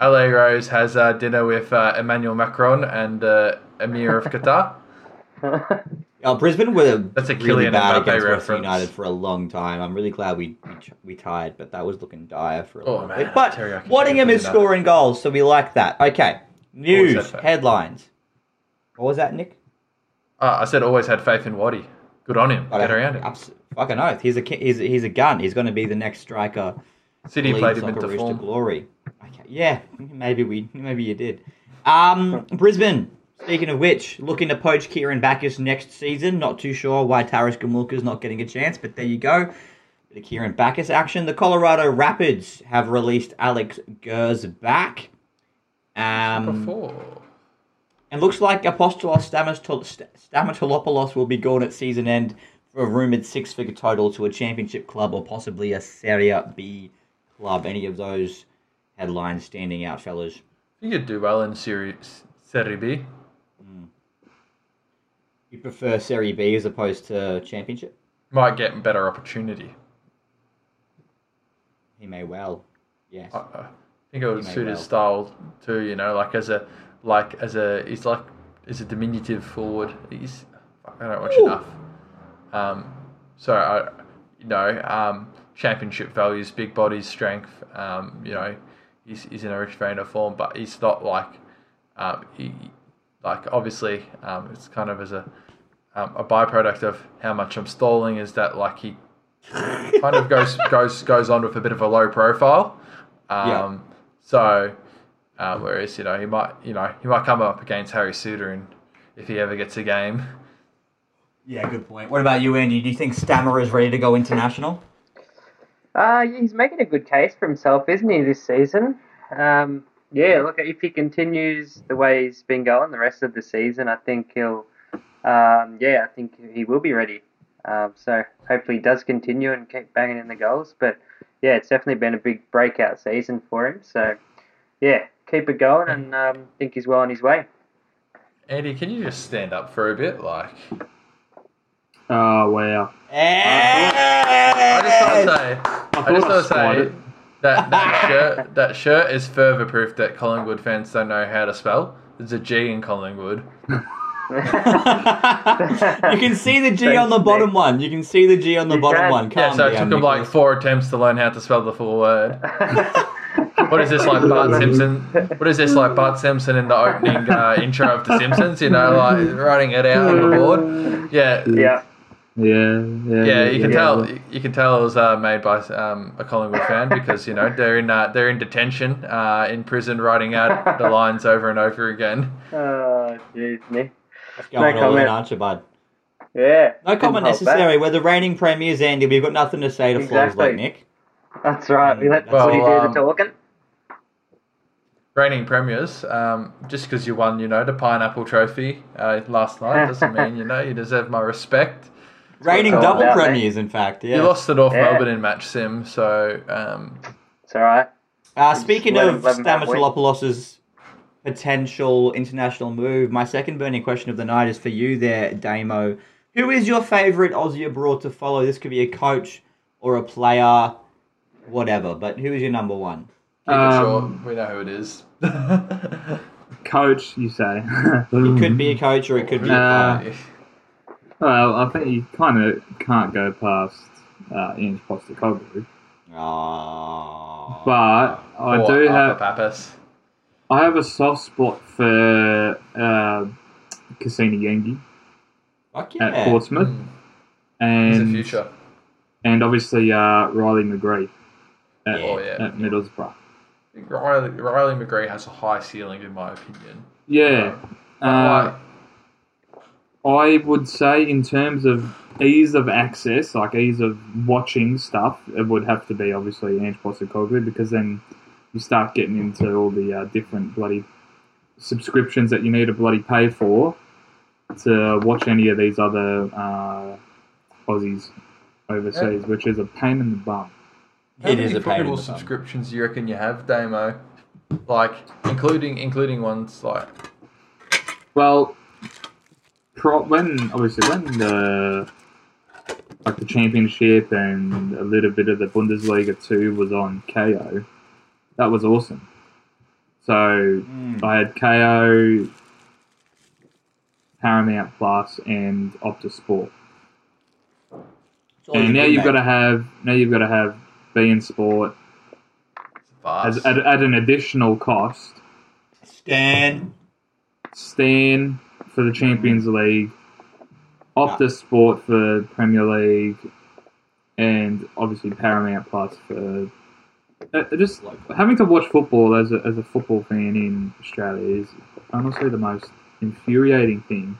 LA Rose has uh, dinner with uh, Emmanuel Macron and uh, Emir of Qatar. [LAUGHS] Oh, Brisbane were That's a really bad against Western. United for a long time. I'm really glad we we, we tied, but that was looking dire for a Oh, man, bit. But teriyaki Waddingham is scoring goals, so we like that. Okay, news headlines. What was that, Nick? Ah, I said always had faith in Waddy. Good on him. Get around him. Abs- fucking oath. He's a he's he's a gun. He's going to be the next striker. City Lead played him into Rooster form. glory. Okay, yeah, maybe we maybe you did. Um, Brisbane. Speaking of which, looking to poach Kieran Backus next season. Not too sure why Taras Gomulka's not getting a chance, but there you go. Bit of Kieran Backus action. The Colorado Rapids have released Alex Gersbach. Um, Before. and looks like Apostolos Stamatol- St- Stamatelopoulos will be gone at season end for a rumoured six figure total to a championship club or possibly a Serie B club. Any of those headlines standing out, fellas? You could do well in Serie, Serie B. You prefer Serie B as opposed to championship? Might get better opportunity. He may well. Yes. I, I think it would He suit his style too. You know, like as a like as a he's like as a diminutive forward. He's I don't watch Ooh. enough. Um, so I, you know, um, championship values, big body strength. Um, you know, he's he's in a rich vein of form, but he's not like, um, he like obviously um, it's kind of as a um, a byproduct of how much I'm stalling is that like he kind of goes [LAUGHS] goes goes on with a bit of a low profile. Um, Yeah. So, uh, whereas you know he might you know he might come up against Harry Souttar and if he ever gets a game. Yeah, good point. What about you, Andy? Do you think Stammer is ready to go international? Uh, he's making a good case for himself, isn't he, this season? Um, yeah, look, if he continues the way he's been going the rest of the season, I think he'll, um, yeah, I think he will be ready. Um, so hopefully he does continue and keep banging in the goals. But yeah, it's definitely been a big breakout season for him. So yeah, keep it going and um, think he's well on his way. Andy, can you just stand up for a bit? Like, Oh wow! I just want to say, I I just want to say that that [LAUGHS] shirt that shirt is further proof that Collingwood fans don't know how to spell. There's a G in Collingwood. [LAUGHS] you can see the G on the bottom one. You can see the G on the You bottom can. one. Yeah, so it took him like four attempts to learn how to spell the full word. [LAUGHS] What is this like Bart Simpson? What is this like Bart Simpson in the opening uh, intro of The Simpsons? You know, like writing it out on the board. Yeah, yeah. Yeah, yeah, yeah. You can yeah. tell. You can tell it was uh, made by um, a Collingwood fan because you know they're in uh, they're in detention, uh, in prison, writing out the [LAUGHS] lines over and over again. Oh, jeez, Nick. Going No all in, comment. aren't you, bud? Yeah. No comment hold back. necessary. We're the reigning premiers, Andy. We've got nothing to say to flaws like Nick. That's right. We let Well, Footy do um, the talking. Reigning premiers, um, just because you won, you know, the pineapple trophy uh, last night doesn't [LAUGHS] mean you know you deserve my respect. Reigning double premiers, in fact. Yeah. You lost to North Yeah. Melbourne in match sim, so um, It's all right. Uh, speaking of him- let him have a win. Stamatelopoulos's potential international move, my second burning question of the night is for you there, Damo. Who is your favourite Aussie abroad to follow? This could be a coach or a player, whatever. But who is your number one? keep it Um, short. We know who it is. [LAUGHS] Coach, you say? It could be a coach or it could be a player. Well, I think you kind of can't go past uh, Ange Postecoglou, Oh. but I Or do Arthur have Papas. I have a soft spot for uh, Kusini Yengi Fuck at. Portsmouth, Mm, He's the and future. and obviously uh, Riley McGree at, Yeah. Oh, yeah. at Middlesbrough. Riley, Riley McGree has a high ceiling, in my opinion. Yeah. But, Uh, like, I would say, in terms of ease of access, like ease of watching stuff, it would have to be obviously Ange Postecoglou because then you start getting into all the uh, different bloody subscriptions that you need to bloody pay for to watch any of these other uh, Aussies overseas, which is a pain in the bum. how It many is a pain football subscriptions do you reckon you have, Damo? Like, including including ones like Well, pro- when obviously when the like the championship and a little bit of the Bundesliga two was on Kayo, that was awesome. So Mm. I had Kayo, Paramount Plus, and Optus Sport. And now you've got to have now you've got to have beIN Sport as at, at an additional cost. Stan. Stan for the Champions League, Optus Sport for Premier League, and obviously Paramount Plus for. Uh, just having to watch football as a, as a football fan in Australia is honestly the most infuriating thing.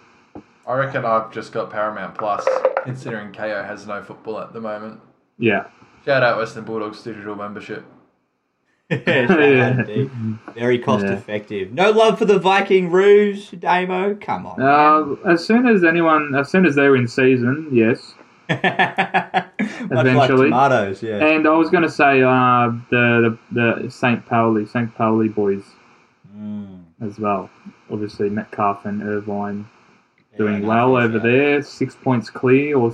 I reckon I've just got Paramount Plus, considering Kayo has no football at the moment. Yeah. Shout out Western Bulldogs digital membership. [LAUGHS] Shout. Very cost Yeah. effective. No love for the Viking Rouge, Damo. Come on. Uh, as soon as anyone, as soon as they're in season, yes. [LAUGHS] Much like eventually. tomatoes, yeah. And I was going to say uh, the the, the St. Pauli, St. Pauli boys Mm. as well. Obviously Metcalfe and Irvine doing Yeah, well over yeah. there. Six points clear or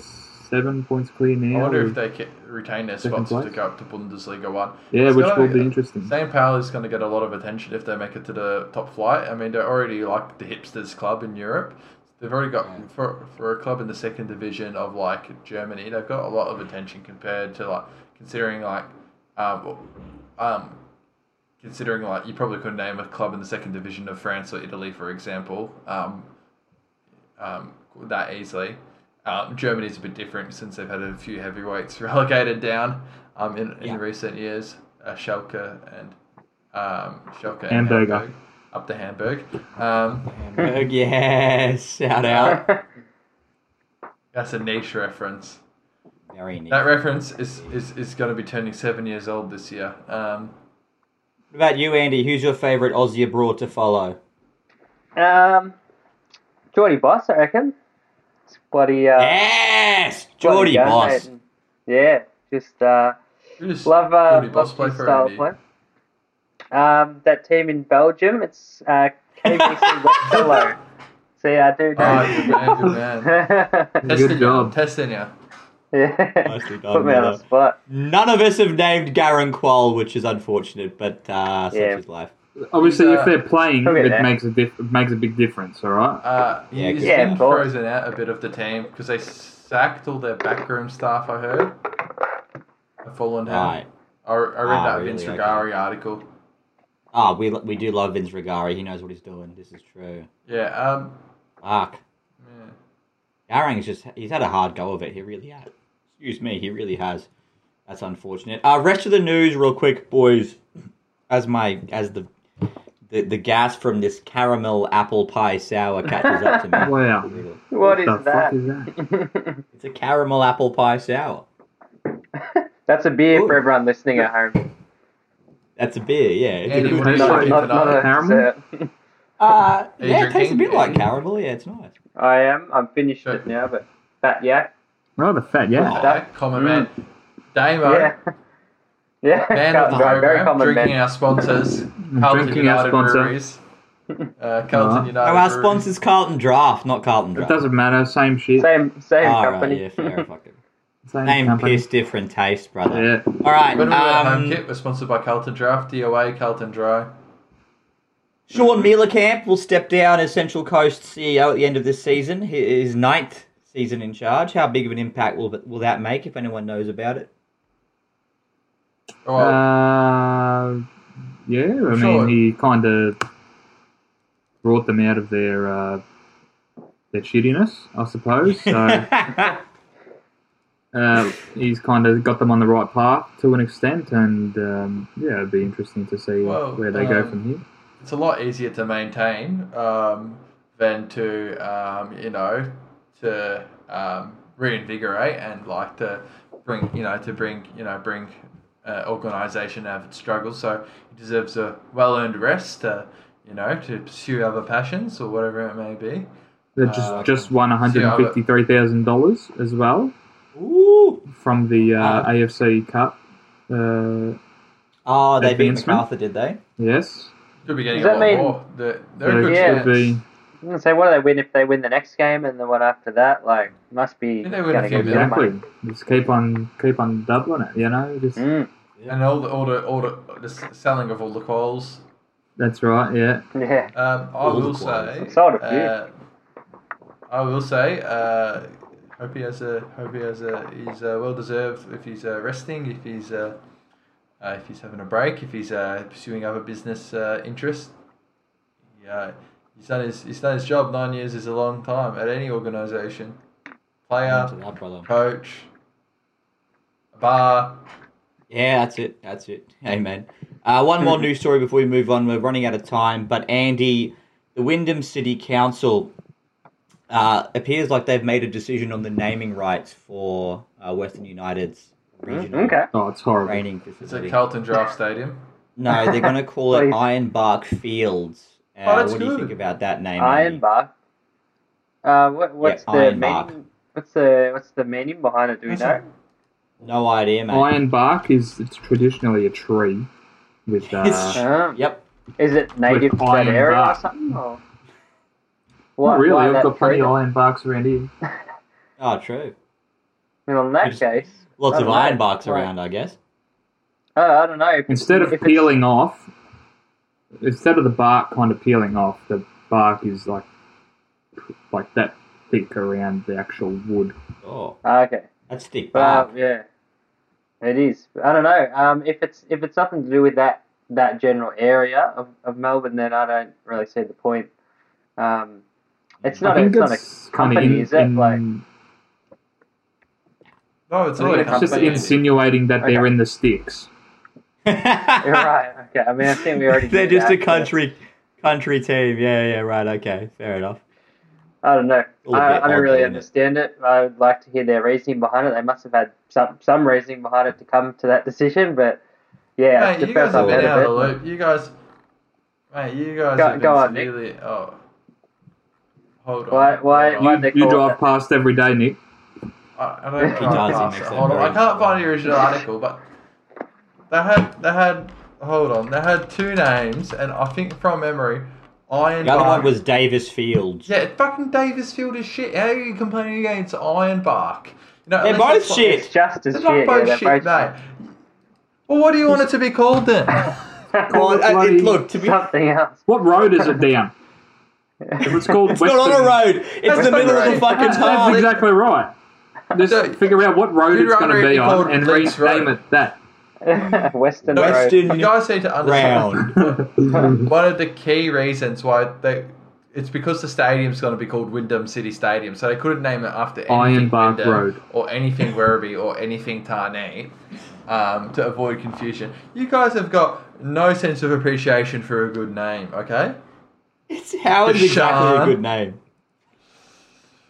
seven points clear now. I wonder if they ca- retain their spots to place? go up to Bundesliga one. yeah, It's which gonna- will be interesting. St. Pauli is going to get a lot of attention if they make it to the top flight. I mean, they're already like the hipsters club in Europe. They've already got for for a club in the second division of like Germany. They've got a lot of attention compared to like considering like um um considering like you probably couldn't name a club in the second division of France or Italy, for example. Um, um, that easily. Um, Germany's a bit different since they've had a few heavyweights [LAUGHS] relegated down um, in, in Yeah. recent years. Uh, Schalke and um, Schalke and Hamburger. Hamburg, up to Hamburg. Um, Hamburg, yes. Shout [LAUGHS] out. that's a niche reference. Very neat. That reference is, is, is going to be turning seven years old this year. Um, What about you, Andy? Who's your favourite Aussie abroad to follow? Um, Jordy Bos, I reckon. It's bloody. Uh, yes! bloody Geordie go, Boss. mate. Yeah, just uh, who love uh, Jordy Bos love play his style of play. Um, that team in Belgium, it's uh, KBC [LAUGHS] Westerlo. So yeah, I do know. Oh, good man, good man. [LAUGHS] Good Testing you, job. testing you. yeah. Nicely done, Put me on the spot. None of us have named Garang Kuol, which is unfortunate, but uh, such Yeah. is life. Obviously, uh, if they're playing, it there. makes a diff- it makes a big difference. All right. Uh, Yeah, he's Yeah, been of frozen out a bit of the team because they sacked all their backroom staff. I heard. At Fulham. Right. I, I read Ah, that really? Vince Okay. Regari article. Ah, we we do love Vince Rugari. He knows what he's doing. This is true. Yeah. Um. Fuck. yeah. Garang's just he's had a hard go of it. He really has. Excuse me, he really has. That's unfortunate. Uh rest of the news real quick, boys. As my as the the, the gas from this caramel apple pie sour catches up to me. [LAUGHS] Wow. What is the that? fuck is that? [LAUGHS] It's a caramel apple pie sour. That's a beer Ooh. for everyone listening at home. That's a beer, yeah. It's a Andy, good what do you beer. Not, not, not a Caramel? dessert. [LAUGHS] Uh, yeah, it tastes a bit like caramel. Yeah, it's nice. I am. I'm finished Sure. it now, but fat yak. Rather fat, yeah. Oh. Okay, common man. Damo, Yeah. Yeah. man of the Carlton very program, common drinking man. our sponsors. [LAUGHS] Carlton drinking our United sponsor. Breweries. Uh, Carlton Uh, United. No, our sponsor's Carlton Draft, not Carlton It doesn't matter. Same shit. Same same All right, company. yeah, fair, [LAUGHS] fuck it. Same, Same company. piss, different taste, brother. Yeah. All right, When we were at Home um, Kit, we're sponsored by Carlton Draft, DOA, Carlton Dry. Sean Mielekamp will step down as Central Coast CEO at the end of this season. His ninth season in charge. How big of an impact will will that make? If anyone knows about it. Uh, yeah, I Sure. mean, he kind of brought them out of their uh, their shittiness, I suppose. So, [LAUGHS] uh, he's kind of got them on the right path to an extent, and um, yeah, it'd be interesting to see Well, where they go um, from here. it's a lot easier to maintain um, than to um, you know to um, reinvigorate and like to bring you know to bring you know bring uh, organisation out of its struggles. So he deserves a well earned rest to you know to pursue other passions or whatever it may be. They just uh, just won one hundred see, I and would- fifty three thousand dollars as well Ooh. from the uh, Ah. AFC Cup. Uh, Oh, they beat Advancement? MacArthur, did they? yes, Could be getting Does a lot mean- more. They're, they're so a good Yeah. be I'm gonna say, what do they win if they win the next game and the one after that? Like, must be they win a few get exactly. money. Just keep on keep on doubling it. You know, just Mm, And all the all the all the, the selling of all the calls. that's right. Yeah, yeah. Um, I All will quals. say. I've sold a few. Uh, I will say. Uh, hope he has a. Hope he has a. He's uh, well deserved if he's uh, resting. If he's. Uh, uh, if he's having a break. If he's uh, pursuing other business uh, interests. Yeah, he's done his. He's done his job. Nine years is a long time at any organisation. Player, Answer coach, bar. Yeah, that's it. That's it. Amen. Uh, one more [LAUGHS] news story before we move on. We're running out of time. But Andy, the Wyndham City Council uh, appears like they've made a decision on the naming rights for uh, Western United's regional Mm, Okay. oh, it's horrible. training It's facility. at Carlton Draft Stadium. No, they're going [LAUGHS] to call it Please. Ironbark Fields. Uh, Oh, that's what do you think about that name? Andy? Ironbark. Uh, what, what's Yeah, the Ironbark. meaning? What's the what's the meaning behind it? Do we That's know? No idea, mate. Iron bark is it's traditionally a tree with uh, It's- Uh, Yep. is it native to that iron area bark. or something? Or? not really. why I've that got plenty tree? of iron barks around here. [LAUGHS] Oh, true. Well, in that Just- case, Lots of don't know. ironbarks around, I guess. Oh, I don't know. If, Instead of if it's- peeling off, instead of the bark kind of peeling off, the bark is like like that thick around the actual wood. Oh, Ah, okay. That's thick Well, bark. yeah, it is. I don't know. Um, if it's if it's nothing to do with that that general area of, of Melbourne, then I don't really see the point. Um, it's not. I A, think it's not a it's kind company, in, is it? in- Like, No, it's Oh, not it's just insinuating that they're in the sticks. you're right. Okay. I mean, I think we already. [LAUGHS] They're just that, a but country country team. Yeah, yeah, right. Okay, fair enough. I don't know. All a I, bit I don't really isn't it? understand it. I would like to hear their reasoning behind it. They must have had some some reasoning behind it to come to that decision. But yeah, Mate, the you guys first have I've been out of the loop. You guys, mate, you guys Go- have been go on, Nick. Oh, hold on. Why- why- hold on. why You, you drive it- past every day, Nick. I, I don't He know. does, he Hold on, that hold on. very I can't find the original article, but they had they had hold on. They had two names, and I think from memory, Iron. The other Bark- one was Davis Fields. yeah, fucking Davis Field is shit. How are you complaining against Iron Bark? You know, They're both it's shit. It's just as They're shit. not yeah, both they're shit, both mate. Well, what do you want it to be called then? [LAUGHS] Well, uh, it- look, to be something else. What road is it down? If it's called it's not on a road. It's That's the middle of the fucking That's, that's exactly right. Just So- figure out what road it's going to be be on and rename it that. [LAUGHS] Western Road. Western you guys need to understand. [LAUGHS] [LAUGHS] One of the key reasons why they. It's because the stadium's going to be called Wyndham City Stadium, so they couldn't name it after anything Ironbark Wyndham Road. or anything Werribee or anything Tarneit um, to avoid confusion. You guys have got no sense of appreciation for a good name, okay? It's how is exactly a good name.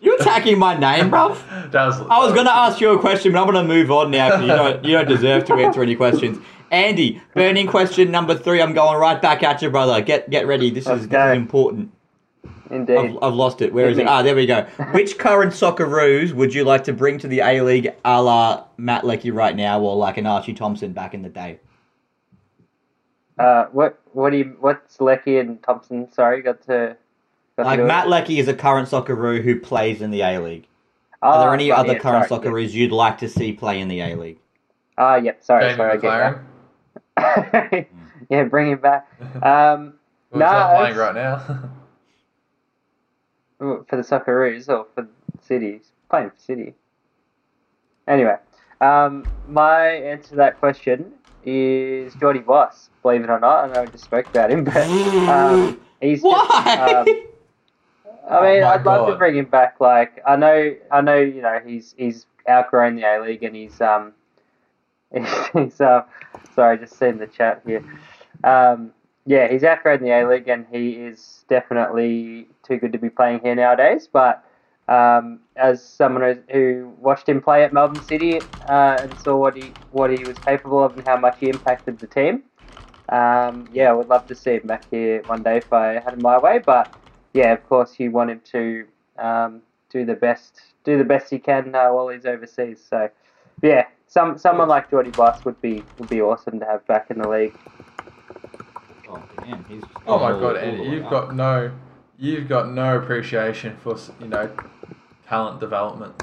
You attacking my name, bruv? [LAUGHS] That was, I was going to ask you a question, but I'm going to move on now because you don't, you don't deserve to answer any questions. Andy, burning question number three. I'm going right back at you, brother. Get get ready. This is, this is important. Indeed. I've, I've lost it. Where is Hit it? Ah, there we go. Which current Socceroos would you like to bring to the A League a la Matt Leckie right now or like an Archie Thompson back in the day? Uh, what what do you what's Leckie and Thompson? Sorry, got to. Got Like Matt it? Leckie is a current Socceroo who plays in the A League. Are there Ah, any right, other yeah, current sorry, Socceroos you'd like to see play in the A League? Yeah. Ah, yep. Sorry, Jamie sorry, I get that. [LAUGHS] yeah, bring him back. [LAUGHS] Um, he's No, not playing right now. [LAUGHS] for the Socceroos or for City? He's playing for City. Anyway, um, my answer to that question is Jordy Bos. Believe it or not, I know I just spoke about him, but um, he's just, Why? um, I Oh mean, my I'd love to bring him back. Like, I know, I know, you know, he's he's outgrown the A League and he's um he's, [LAUGHS] he's uh, sorry, just seeing the chat here. Um, yeah, he's outgrown the A League and he is definitely too good to be playing here nowadays. But um, as someone who, who watched him play at Melbourne City uh, and saw what he what he was capable of and how much he impacted the team, um, yeah, I would love to see him back here one day if I had it my way. But yeah, of course, you want him to um, do the best do the best he can uh, while he's overseas. So yeah, some someone like Jordy Bos would be would be awesome to have back in the league. Oh, damn, he's Oh my all- god, all Andy, you've up. got no, you've got no appreciation for you know talent development.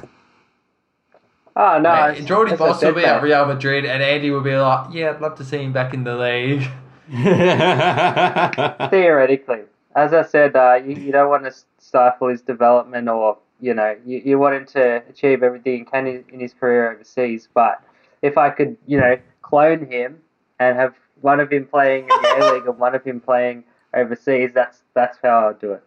Oh no, Mate, it's- Jordy Bos will be at. Real Madrid, and Andy will be like, "Yeah, I'd love to see him back in the league." [LAUGHS] [LAUGHS] theoretically. As I said, uh, you, you don't want to stifle his development or, you know, you, you want him to achieve everything he can in, in his career overseas. But if I could, you know, clone him and have one of him playing in the A League and one of him playing overseas, that's that's how I'd do it.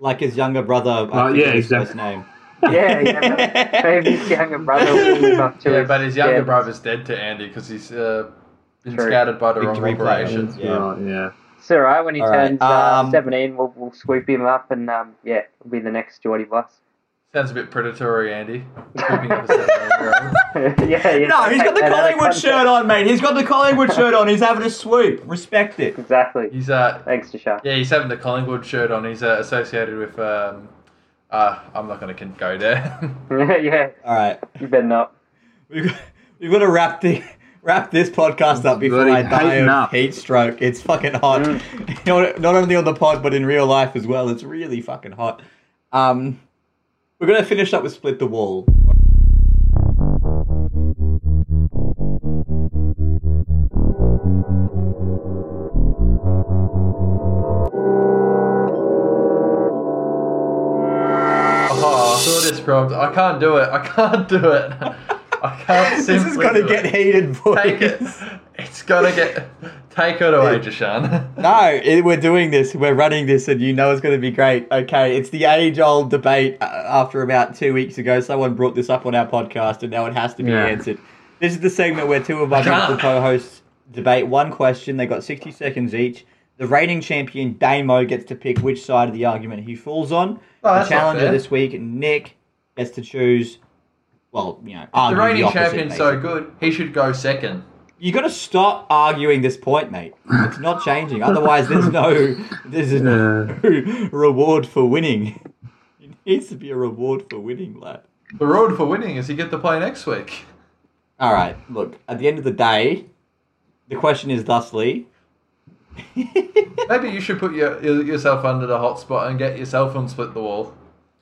like his younger brother. I Oh, yeah, his exactly. first name. [LAUGHS] Yeah, yeah. Maybe his younger brother will up to yeah, his but his younger standards. brother's dead to Andy because he's uh, been True. scouted by the wrong Victory player. operations. Yeah. Right, yeah. It's all right. When he All right, turns uh, um, 17, we'll, we'll swoop him up and, um, yeah, he'll be the next Jordy Bos. Sounds a bit predatory, Andy. Swooping up a seven-year-old. [LAUGHS] yeah, yeah. No, he's got the And out of Collingwood shirt on, mate. He's got the Collingwood shirt on. He's having a swoop. Respect it. Exactly. He's uh, Thanks, Tisha. yeah, he's having the Collingwood shirt on. He's uh, associated with um, uh, I'm not gonna go there. [LAUGHS] [LAUGHS] yeah, All right, you better not. we've got, we've got to wrap the wrap this podcast up before I die of up. heat stroke. It's fucking hot. [LAUGHS] You know, not only on the pod but in real life as well. It's really fucking hot. Um, we're gonna finish up with split the wall. oh, I saw this, bro. I can't do it. I can't do it. [LAUGHS] I can't [LAUGHS] This is gonna get it. heated, boys. Take it. It's gonna get. Take it away, Jashan. [LAUGHS] No, it, we're doing this. We're running this, and you know it's going to be great. Okay, it's the age-old debate. Uh, after about two weeks ago, someone brought this up on our podcast, and now it has to be Yeah. answered. This is the segment where two of my beautiful co-hosts debate one question. They got sixty seconds each. The reigning champion Damo gets to pick which side of the argument he falls on. Oh, the challenger this week, Nick, gets to choose. Well, you know, The argue reigning opposite, champion's so good, he should go second. You got to stop arguing this point, mate. It's not changing. Otherwise, there's no there's no [LAUGHS] reward for winning. It needs to be a reward for winning, lad. The road for winning is you get to play next week. All right. Look, at the end of the day, the question is thusly. Maybe you should put your, your- yourself under the hot spot and get yourself on split the wall.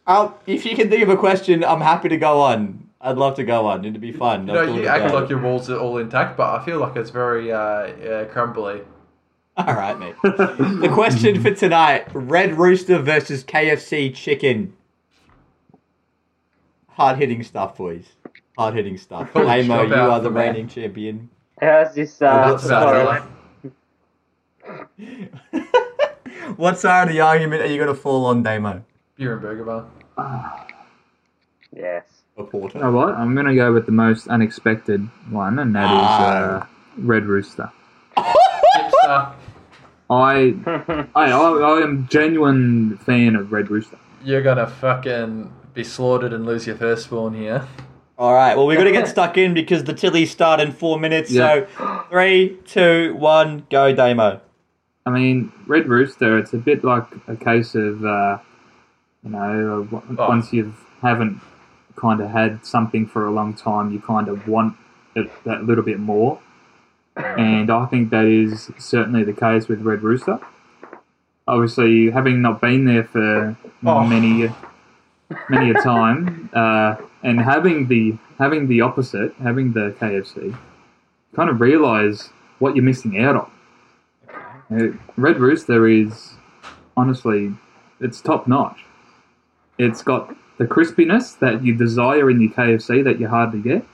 I'll, if you can think of a question, I'm happy to go on. I'd love to go on. It'd be fun. You know, you act like your walls are all intact, but I feel like it's very uh, uh, crumbly. All right, mate. [LAUGHS] the question for tonight: Red Rooster versus KFC Chicken. Hard hitting stuff, boys. Hard hitting stuff. Pull the Hey Mo, chop you are the reigning champion. How's this? Uh, Well, that's about correlate? it. what side of the argument are you going to fall on, Damo? Beer and burger bar. [SIGHS] Yes. Or Porter? You know what? I'm going to go with the most unexpected one, and that is Ah. uh, Red Rooster. [LAUGHS] I, I, I, I am genuine fan of Red Rooster. You're gonna fucking be slaughtered and lose your firstborn here. All right. Well, we're going to get [LAUGHS] stuck in because the Tillies start in four minutes. Yeah. So, three, two, one, go, Damo. I mean, Red Rooster. It's a bit like a case of, uh, you know, uh, w- Oh. once you haven't kind of had something for a long time, you kind of want it that little bit more. And I think that is certainly the case with Red Rooster. Obviously, having not been there for Oh. many, many a time, uh, and having the having the opposite, having the KFC, kind of realise what you're missing out on. Uh, Red Rooster is honestly, it's top notch. It's got the crispiness that you desire in your KFC that you hardly get.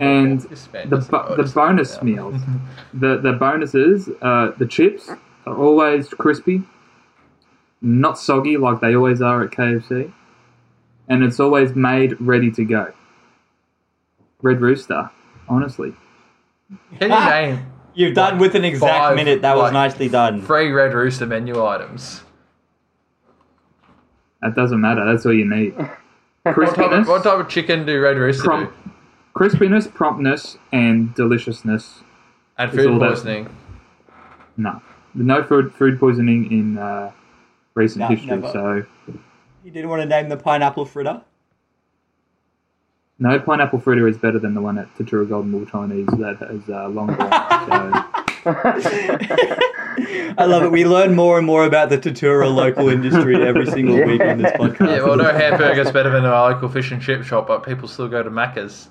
And The, bo- the bonus stuff meals, [LAUGHS] the the bonuses, uh, the chips are always crispy, not soggy like they always are at KFC. and it's always made ready to go. Red Rooster, honestly. Can you [LAUGHS] name You've done with an exact Five, minute. That was like, nicely done. three Red Rooster menu items? That doesn't matter. That's all you need. [LAUGHS] What type, Crispiness, of, what type of chicken do Red Rooster Prom- do? crispiness, promptness, and deliciousness. And It's food all that- poisoning. No, no food food poisoning in uh, recent No, history. never. So You didn't want to name the pineapple fritter? no pineapple fritter is better than the one at Tatura Golden Bull Chinese that is uh, long gone. [LAUGHS] [LAUGHS] I love it. We learn more and more about the Tatura local industry every single week on this podcast. Yeah, well, no hamburger's better than our local fish and chip shop, but people still go to Macca's.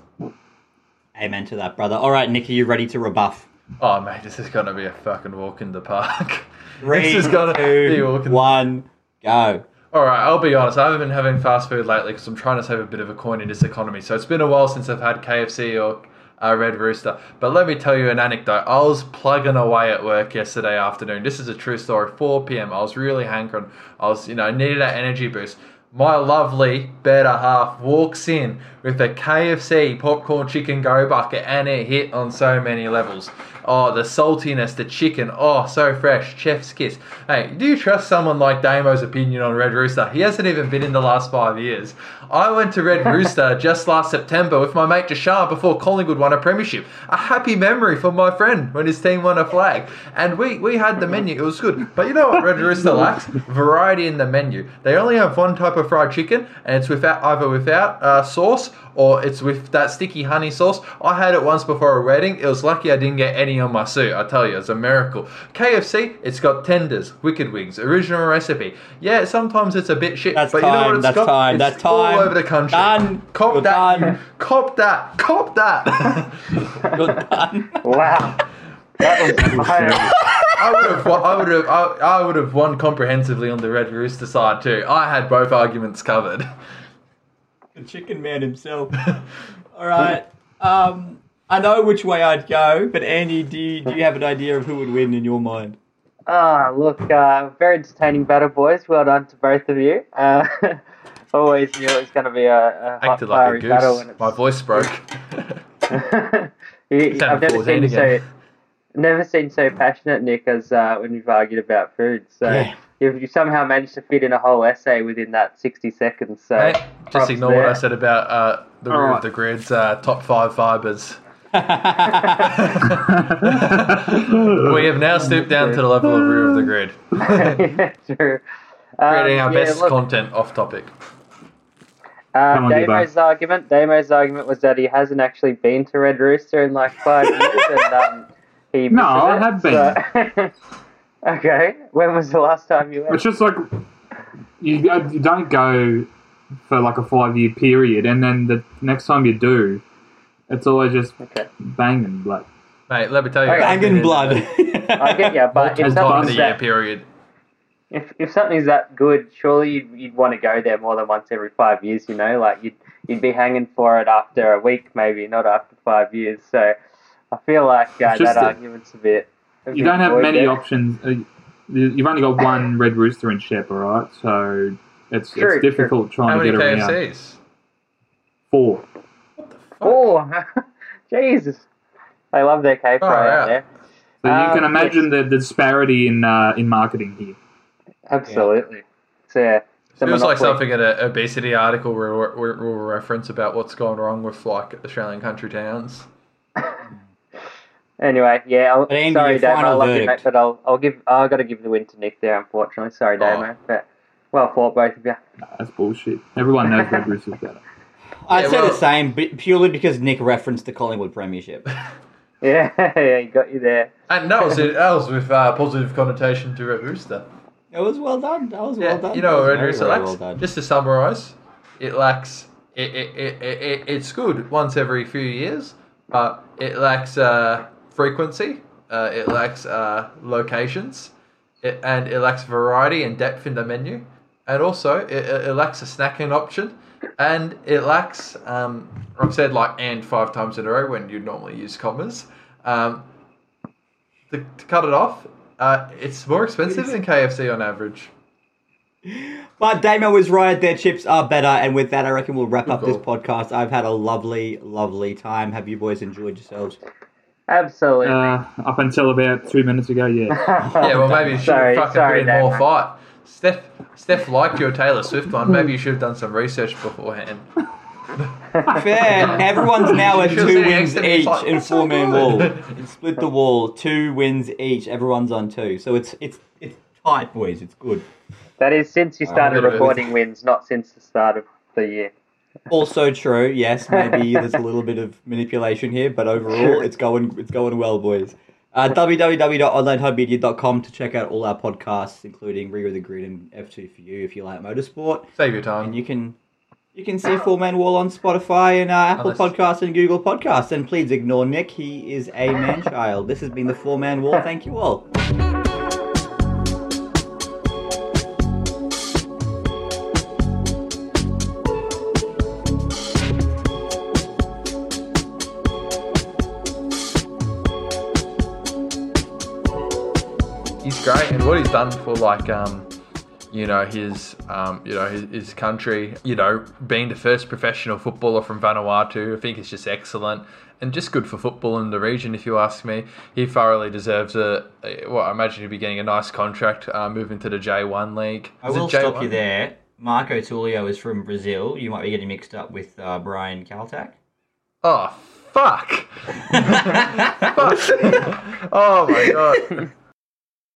Amen to that, brother. All right, Nick, are you ready to rebuff? Oh, mate, this is going to be a fucking walk in the park. [LAUGHS] Three, this is going to be a walk in one, go. All right, I'll be honest. I haven't been having fast food lately because I'm trying to save a bit of a coin in this economy. So it's been a while since I've had KFC or uh, Red Rooster. But let me tell you an anecdote. I was plugging away at work yesterday afternoon. This is a true story. 4 p.m. I was really hankering. I was, you know, needed that energy boost. My lovely better half walks in with a KFC popcorn chicken go bucket and it hit on so many levels. Oh, the saltiness, the chicken, oh, so fresh, chef's kiss. Hey, do you trust someone like Damo's opinion on Red Rooster? He hasn't even been in the last five years. I went to Red [LAUGHS] Rooster just last September with my mate Jashar before Collingwood won a premiership. A happy memory for my friend when his team won a flag. And we, we had the menu, it was good. But you know what Red Rooster [LAUGHS] lacks? Variety in the menu. They only have one type of fried chicken, and it's without either without uh, sauce or it's with that sticky honey sauce. I had it once before a wedding. It was lucky I didn't get any on my suit. I tell you, it's a miracle. KFC, it's got tenders, wicked wings, original recipe. Yeah, sometimes it's a bit shit, That's but you know what it's that's got? time, It's that's all time. over the country. Done. Cop You're that. done. Cop that. Cop that. [LAUGHS] You're done. wow. That was [LAUGHS] fire. I would have, I would have, I, I would have won comprehensively on the Red Rooster side too. I had both arguments covered. the chicken man himself. All right. Um, I know which way I'd go, but Andy, do you, do you have an idea of who would win in your mind? Ah, look, uh, very entertaining battle, boys. Well done to both of you. Uh, [LAUGHS] always knew it was going to be a, a hot, Acted like a fiery battle. goose. And it's, My voice broke. [LAUGHS] You- I've never 14 seen again. so never seen so passionate, Nick, as uh, when you've argued about food. So Yeah. you've, you somehow managed to fit in a whole essay within that sixty seconds. So Mate, just ignore there. what I said about uh, the rear Alright. of the grid's uh, top five fibres. [LAUGHS] we have now stooped down to the level of rear of the grid, [LAUGHS] True. Um, creating our yeah, best look, content off topic. Uh, Come on, Gibbo. Damo's argument. Damo's argument was that he hasn't actually been to Red Rooster in like five years, and um, he [LAUGHS] No, I misses it, have so- okay, when was the last time you went? It's just like you, you don't go for like a five year period, and then the next time you do, it's always just Okay, banging blood. Mate, let me tell you. Okay. I've Banging blood. I get you, but if [LAUGHS] Multiple times in something's a year that period. if, if something's that good, surely you'd, you'd want to go there more than once every five years. You know, like you'd you'd be hanging for it after a week, maybe not after five years. So I feel like uh, that that argument's a bit. a You bit don't have many there. options. Uh, you- You've only got one [COUGHS] Red Rooster in Shep, all right? So it's, True, it's difficult How trying many to get around. How many KFCs? Four. Oh, [LAUGHS] Jesus! I love their K Oh, fry yeah. out there. So you Um, can imagine the, the disparity in uh, in marketing here. Absolutely. It's a, it's a Feels like something in an obesity article will, will, will reference about what's gone wrong with like Australian country towns. [LAUGHS] Anyway, yeah. I'll, But Andy, sorry, your Damo. I love you, mate, but I'll I'll give I've got to give the win to Nick there. Unfortunately, sorry, Oh. Damo. But well fought, both of you. That's bullshit. Everyone knows that Bruce is better. I'd Yeah, say well- the same, but purely because Nick referenced the Collingwood Premiership. [LAUGHS] [LAUGHS] Yeah, yeah, he got you there. And that was it. That was with uh, positive connotation to Red Rooster. It was well done. That was Yeah, well done. you know Red Rooster very lacks? well done. Just to summarise, it lacks. It, it, it, it, it, it's good once every few years, but it lacks uh, frequency. Uh, it lacks uh, locations, it, and it lacks variety and depth in the menu. And also, it, it it lacks a snacking option, and it lacks. Um, I've said like "and" five times in a row when you normally use commas. Um, to, to cut it off, uh, it's more expensive than KFC on average. But Damo was right. Their chips are better, and with that, I reckon we'll wrap up this podcast. I've had a lovely, lovely time. Have you boys enjoyed yourselves? Absolutely. Uh, up until about two minutes ago, yeah. [LAUGHS] Yeah, well, maybe you should Sorry, have fucking sorry, put in more fight. Steph, Steph liked your Taylor Swift one. Maybe you should have done some research beforehand. [LAUGHS] Fair. Everyone's now at She was two sitting wins next to it's each like, in "That's so four man good." wall. [LAUGHS] Split the wall. Two wins each. Everyone's on two. So it's it's it's tight, boys. It's good. that is since you Oh, started look at recording wins, not since the start of the year. Also true. Yes, maybe there's a little bit of manipulation here, but overall, it's going it's going well, boys. Uh, www.onlinehubmedia.com to check out all our podcasts, including Rear of the Grid and F2 for you if you like motorsport. Save your And time. you can you can see Four Man Wall on Spotify and uh, Apple Unless- Podcasts and Google Podcasts. And please ignore Nick; he is a man child. This has been the Four Man Wall. Thank you all. Done for like um, you know his um, you know his, his country, you know, being the first professional footballer from Vanuatu, I think it's just excellent and just good for football in the region. If you ask me, he thoroughly deserves a. a well, I imagine he'd be getting a nice contract uh, moving to the J One league. I Is will stop J1? you there. Marco Túlio is from Brazil. You might be getting mixed up with uh, Brian Kaltak. Oh fuck! [LAUGHS] fuck! [LAUGHS] oh my god!